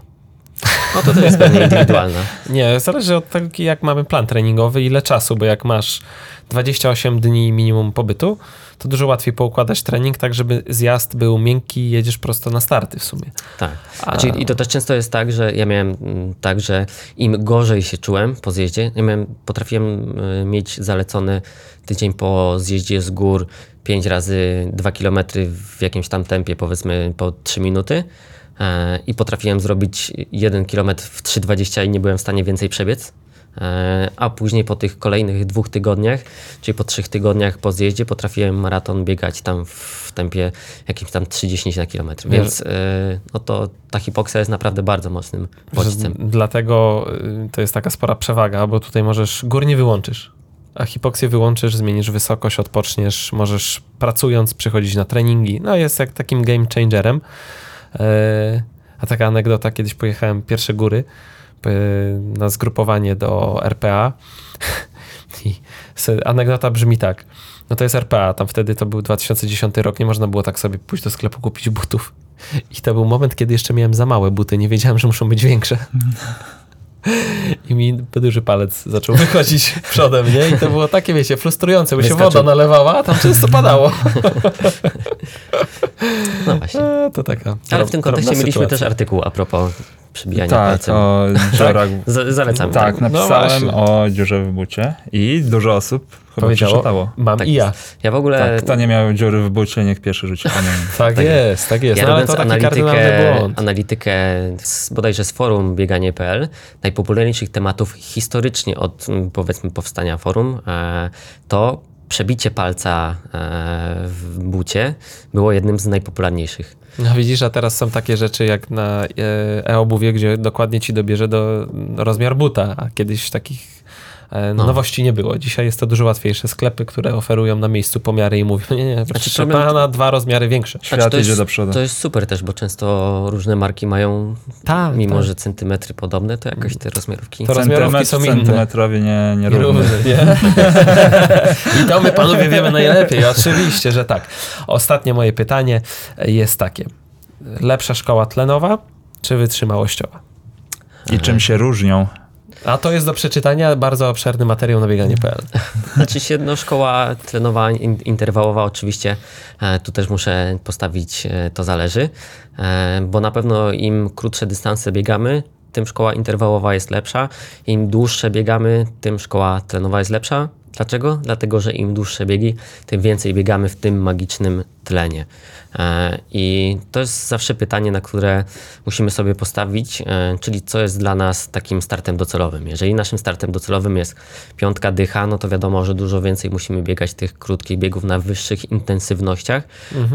No to to jest pewnie indywidualna. Nie, zależy od tego, jak mamy plan treningowy, ile czasu, bo jak masz 28 dni minimum pobytu, to dużo łatwiej poukładać trening tak, żeby zjazd był miękki i jedziesz prosto na starty w sumie. Tak. A- Znaczy, I to też często jest tak, że ja miałem mm, tak, że im gorzej się czułem po zjeździe, ja miałem, potrafiłem y, mieć zalecony tydzień po zjeździe z gór 5 razy 2 km w jakimś tam tempie, powiedzmy po 3 minuty. E, I potrafiłem zrobić 1 km w 3,20 i nie byłem w stanie więcej przebiec. E, A później po tych kolejnych dwóch tygodniach, czyli po trzech tygodniach po zjeździe, potrafiłem maraton biegać tam w tempie jakimś tam 30 na kilometr. Więc e, no to ta hipoksja jest naprawdę bardzo mocnym bodźcem. Dlatego y, to jest taka spora przewaga, bo tutaj możesz, gór nie wyłączysz, a hipoksję wyłączysz, zmienisz wysokość, odpoczniesz, możesz pracując przychodzić na treningi. No jest jak takim game changerem. E, A taka anegdota, kiedyś pojechałem pierwsze góry e, na zgrupowanie do RPA i anegdota brzmi tak. No to jest RPA, tam wtedy to był 2010 rok, nie można było tak sobie pójść do sklepu kupić butów. I to był moment, kiedy jeszcze miałem za małe buty, nie wiedziałem, że muszą być większe. I mi duży palec zaczął wychodzić przodem, nie? I to było takie, wiecie, frustrujące, bo się woda nalewała, a tam często padało. No właśnie. E, To taka Ale w tym kontekście mieliśmy sytuacja. też artykuł a propos przebijania Tak, palcem. o dziurach. Z- zalecam. Tak, No napisałem właśnie. o dziurze w bucie i dużo osób chyba przeczytało. mam Tak i ja. Ja w ogóle Tak, kto nie miał dziury w bucie, niech pierwszy rzuci kamieniem. Tak, Tak jest, tak jest. Ja no, ale to taki analitykę, błąd. analitykę z, bodajże z forum bieganie.pl, najpopularniejszych tematów historycznie od powiedzmy powstania forum, e, to przebicie palca e, w bucie było jednym z najpopularniejszych. No widzisz, a teraz są takie rzeczy jak na e, e-obuwie, gdzie dokładnie ci dobierze do rozmiar buta, a kiedyś takich No. nowości nie było. Dzisiaj jest to dużo łatwiejsze. Sklepy, które oferują na miejscu pomiary i mówią, nie, nie, proszę problem- pana, dwa rozmiary większe. Świat Znaczy, to idzie jest, do przodu. To jest super też, bo często różne marki mają, Tak, mimo tak. że centymetry podobne, to jakoś te rozmiarówki. To rozmiarówki są inne. centymetrowi nie, nie, równy. równy, nie? I to my panowie wiemy najlepiej, oczywiście, że tak. Ostatnie moje pytanie jest takie. Lepsza szkoła tlenowa czy wytrzymałościowa? I czym się różnią? A to jest do przeczytania bardzo obszerny materiał na bieganie.pl. Znaczy się, no, szkoła tlenowa, in, interwałowa oczywiście, e, tu też muszę postawić, e, to zależy, e, bo na pewno im krótsze dystanse biegamy, tym szkoła interwałowa jest lepsza, im dłuższe biegamy, tym szkoła tlenowa jest lepsza. Dlaczego? Dlatego, że im dłuższe biegi, tym więcej biegamy w tym magicznym tlenie. E, I to jest zawsze pytanie, na które musimy sobie postawić, e, czyli co jest dla nas takim startem docelowym. Jeżeli naszym startem docelowym jest piątka dycha, no to wiadomo, że dużo więcej musimy biegać tych krótkich biegów na wyższych intensywnościach,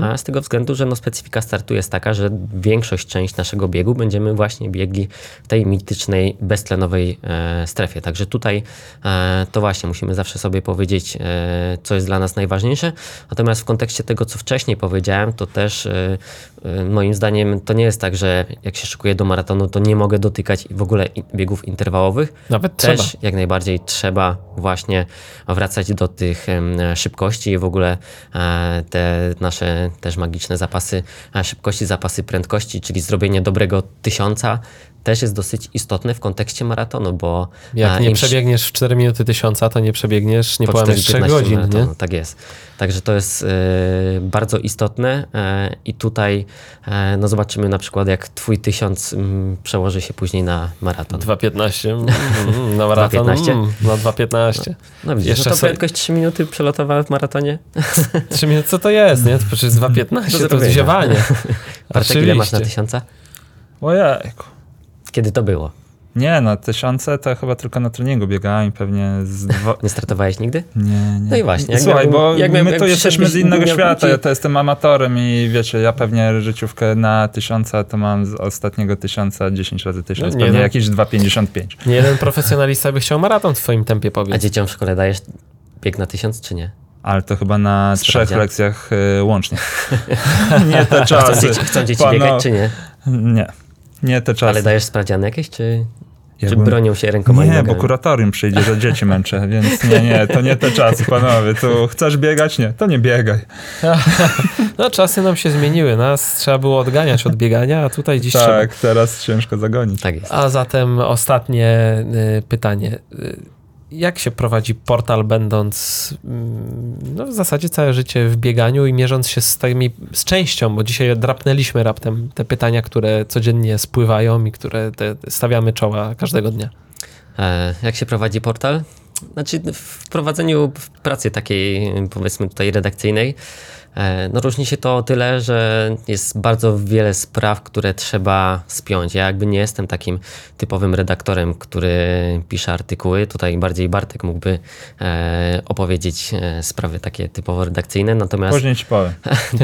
a z tego względu, że no specyfika startu jest taka, że większość, część naszego biegu będziemy właśnie biegli w tej mitycznej, beztlenowej e, strefie. Także tutaj e, to właśnie musimy zawsze sobie powiedzieć, e, co jest dla nas najważniejsze. Natomiast w kontekście tego, co wcześniej powiedziałem, to też e, e, moim zdaniem to nie jest tak, że jak się szykuję do maratonu, to nie mogę dotykać w ogóle biegów interwałowych. Nawet Też trzeba. jak najbardziej trzeba właśnie wracać do tych szybkości i w ogóle e, te nasze też magiczne zapasy szybkości, zapasy prędkości, czyli zrobienie dobrego tysiąca też jest dosyć istotne w kontekście maratonu, bo Jak e, nie przebiegniesz w 4 minuty tysiąca, to nie przebiegniesz, nie po połamiesz 3 4,15 godzin, nie? maratonu, Tak jest. Także to jest e, bardzo istotne e, i tutaj e, no zobaczymy na przykład jak twój tysiąc mm, przełoży się później na maraton. 2.15 mm, mm, na maraton, 2.15? mm, na 2.15. No widzisz, Jeszcze no to sobie- prędkość 3 minuty przelotowa w maratonie? 3 minuty, co to jest, nie? To przecież 2.15 Do to jest zrobienia. ziewanie. Bartek, ile masz na tysiąca? Ojejku. Kiedy to było? Nie, no tysiące to chyba tylko na treningu biegałem i pewnie z dwa... Nie startowałeś nigdy? Nie, nie. No i właśnie, jak Słuchaj, bo jak my jak tu jesteśmy z innego świata, ci- ja to jestem amatorem i wiecie, ja pewnie życiówkę na tysiąca to mam z ostatniego tysiąca 10 razy tysiąc, No nie, pewnie no. jakieś 2,55. Nie jeden profesjonalista by chciał maraton w twoim tempie A pobiec. dzieciom w szkole dajesz bieg na tysiąc, czy nie? Ale to chyba na trzech lekcjach y, łącznie. nie te Chcą czasy. dzieci, chcą dzieci Pano- biegać, czy nie? Nie, nie te czasy. Ale dajesz sprawdziany jakieś, czy, czy Jakbym- bronią się rękoma Nie, bo kuratorium przyjdzie, że dzieci męczę, więc nie, nie, to nie te czasy, panowie. Tu chcesz biegać? Nie, to nie biegaj. No czasy nam się zmieniły, nas trzeba było odganiać od biegania, a tutaj dziś trzeba. Tak, teraz ciężko zagonić. Tak jest. A zatem ostatnie y, pytanie. Jak się prowadzi portal, będąc mm, no, w zasadzie całe życie w bieganiu i mierząc się z tymi, z częścią, bo dzisiaj drapnęliśmy raptem te pytania, które codziennie spływają i które te, stawiamy czoła każdego dnia. E, jak się prowadzi portal? Znaczy w prowadzeniu pracy takiej powiedzmy tutaj redakcyjnej no różni się to o tyle, że jest bardzo wiele spraw, które trzeba spiąć. Ja jakby nie jestem takim typowym redaktorem, który pisze artykuły. Tutaj bardziej Bartek mógłby e, opowiedzieć e, sprawy takie typowo redakcyjne. Natomiast Później ci powiem.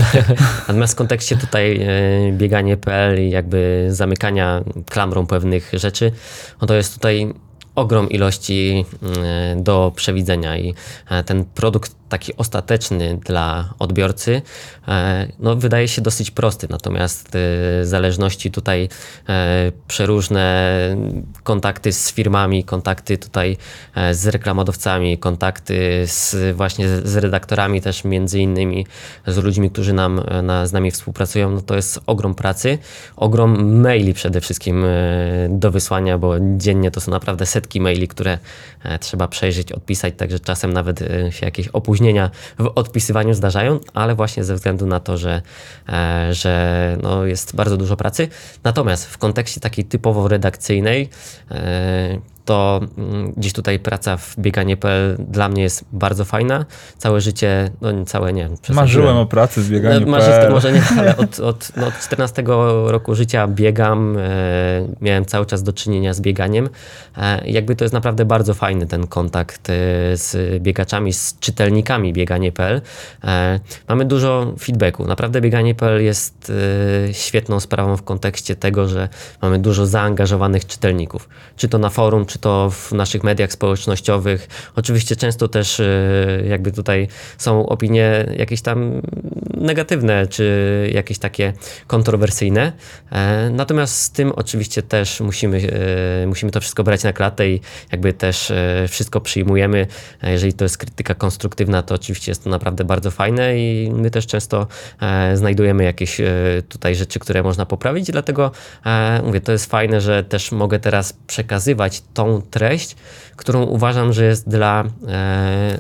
Natomiast w kontekście tutaj e, bieganie.pl i jakby zamykania klamrą pewnych rzeczy, no to jest tutaj ogrom ilości e, do przewidzenia i e, ten produkt taki ostateczny dla odbiorcy. E, no, wydaje się dosyć prosty, natomiast e, zależności tutaj e, przeróżne kontakty z firmami, kontakty tutaj z reklamodawcami, kontakty z właśnie z redaktorami też między innymi z ludźmi, którzy nam, na, z nami współpracują, no to jest ogrom pracy, ogrom maili przede wszystkim do wysłania, bo dziennie to są naprawdę setki maili, które trzeba przejrzeć, odpisać, także czasem nawet się jakieś opóźnienia opóźnienia w odpisywaniu zdarzają, ale właśnie ze względu na to, że, e, że no jest bardzo dużo pracy. Natomiast w kontekście takiej typowo redakcyjnej, e, to mm, gdzieś tutaj praca w bieganie.pl dla mnie jest bardzo fajna. Całe życie, no nie całe nie. Marzyłem o pracy z No, bieganiem. Marzyste może nie, ale od, od, no, od 14 roku życia biegam, e, miałem cały czas do czynienia z bieganiem. E, jakby to jest naprawdę bardzo fajny ten kontakt e, z biegaczami, z czytelnikami bieganie.pl. E, mamy dużo feedbacku. Naprawdę bieganie.pl jest e, świetną sprawą w kontekście tego, że mamy dużo zaangażowanych czytelników. Czy to na forum, czy to w naszych mediach społecznościowych. Oczywiście często też e, jakby tutaj są opinie jakieś tam negatywne, czy jakieś takie kontrowersyjne. E, Natomiast z tym oczywiście też musimy, e, musimy to wszystko brać na klatę i jakby też e, wszystko przyjmujemy. E, Jeżeli to jest krytyka konstruktywna, to oczywiście jest to naprawdę bardzo fajne i my też często e, znajdujemy jakieś tutaj rzeczy, które można poprawić, dlatego mówię, to jest fajne, że też mogę teraz przekazywać tą treść, którą uważam, że jest dla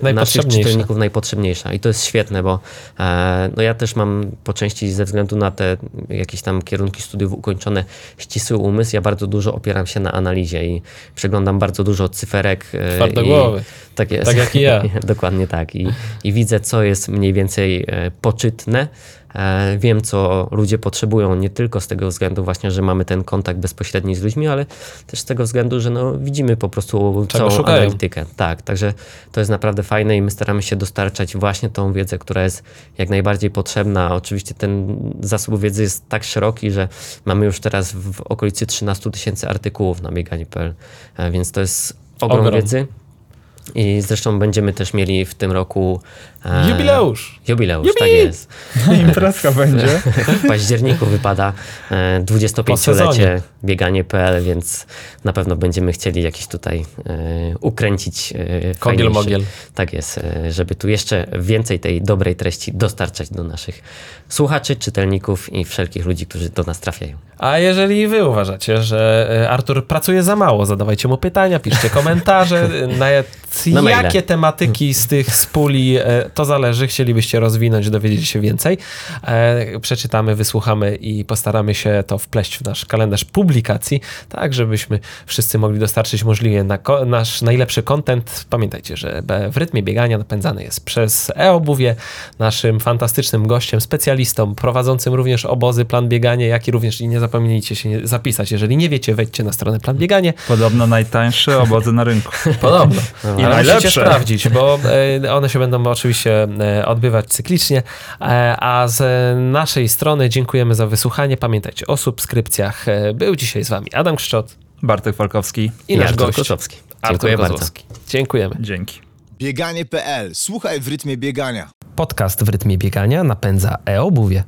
e, naszych czytelników najpotrzebniejsza. I to jest świetne, bo e, no ja też mam po części ze względu na te jakieś tam kierunki studiów ukończone ścisły umysł. Ja bardzo dużo opieram się na analizie i przeglądam bardzo dużo cyferek. e, Twardogłowy. I, tak jest. Tak jak i ja. Dokładnie tak. I, I widzę, co jest mniej więcej e, poczytne. E, Wiem, co ludzie potrzebują, nie tylko z tego względu właśnie, że mamy ten kontakt bezpośredni z ludźmi, ale też z tego względu, że no, widzimy po prostu Czego całą szukają. analitykę. Tak, także to jest naprawdę fajne i my staramy się dostarczać właśnie tą wiedzę, która jest jak najbardziej potrzebna. Oczywiście ten zasób wiedzy jest tak szeroki, że mamy już teraz w okolicy 13 tysięcy artykułów na bieganie.pl, e, więc to jest ogrom, Ogrom. wiedzy. I zresztą będziemy też mieli w tym roku Jubileusz. Jubileusz, Jubi! tak jest. Imprezka będzie. W październiku wypada e, Po sezonie. 25-lecie bieganie.pl, więc na pewno będziemy chcieli jakiś tutaj e, ukręcić e, Kogiel mogiel. Tak jest, e, żeby tu jeszcze więcej tej dobrej treści dostarczać do naszych słuchaczy, czytelników i wszelkich ludzi, którzy do nas trafiają. A jeżeli wy uważacie, że e, Artur pracuje za mało, zadawajcie mu pytania, piszcie komentarze, e, na Na maile. jakie tematyki z tych z puli, e, to zależy, chcielibyście rozwinąć, dowiedzieć się więcej. E, Przeczytamy, wysłuchamy i postaramy się to wpleść w nasz kalendarz publikacji, tak żebyśmy wszyscy mogli dostarczyć możliwie na nasz najlepszy content. Pamiętajcie, że w rytmie biegania napędzany jest przez e-obuwie, naszym fantastycznym gościem, specjalistą, prowadzącym również obozy Plan Bieganie, jak i również i nie zapomnijcie się zapisać. Jeżeli nie wiecie, wejdźcie na stronę Plan Bieganie. Podobno najtańsze obozy na rynku. Podobno. I Ale musicie najlepsze. sprawdzić, bo e, one się będą oczywiście e, odbywać cyklicznie. E, A z naszej strony dziękujemy za wysłuchanie. Pamiętajcie o subskrypcjach. E, Był dzisiaj z wami Adam Kszczot Bartek Falkowski. i nasz Artur gość Koczowski. Artur Dziękuję bardzo. Kozłowski. Dziękujemy. Dzięki. Bieganie.pl. Słuchaj w rytmie biegania. Podcast w rytmie biegania napędza e-obuwie.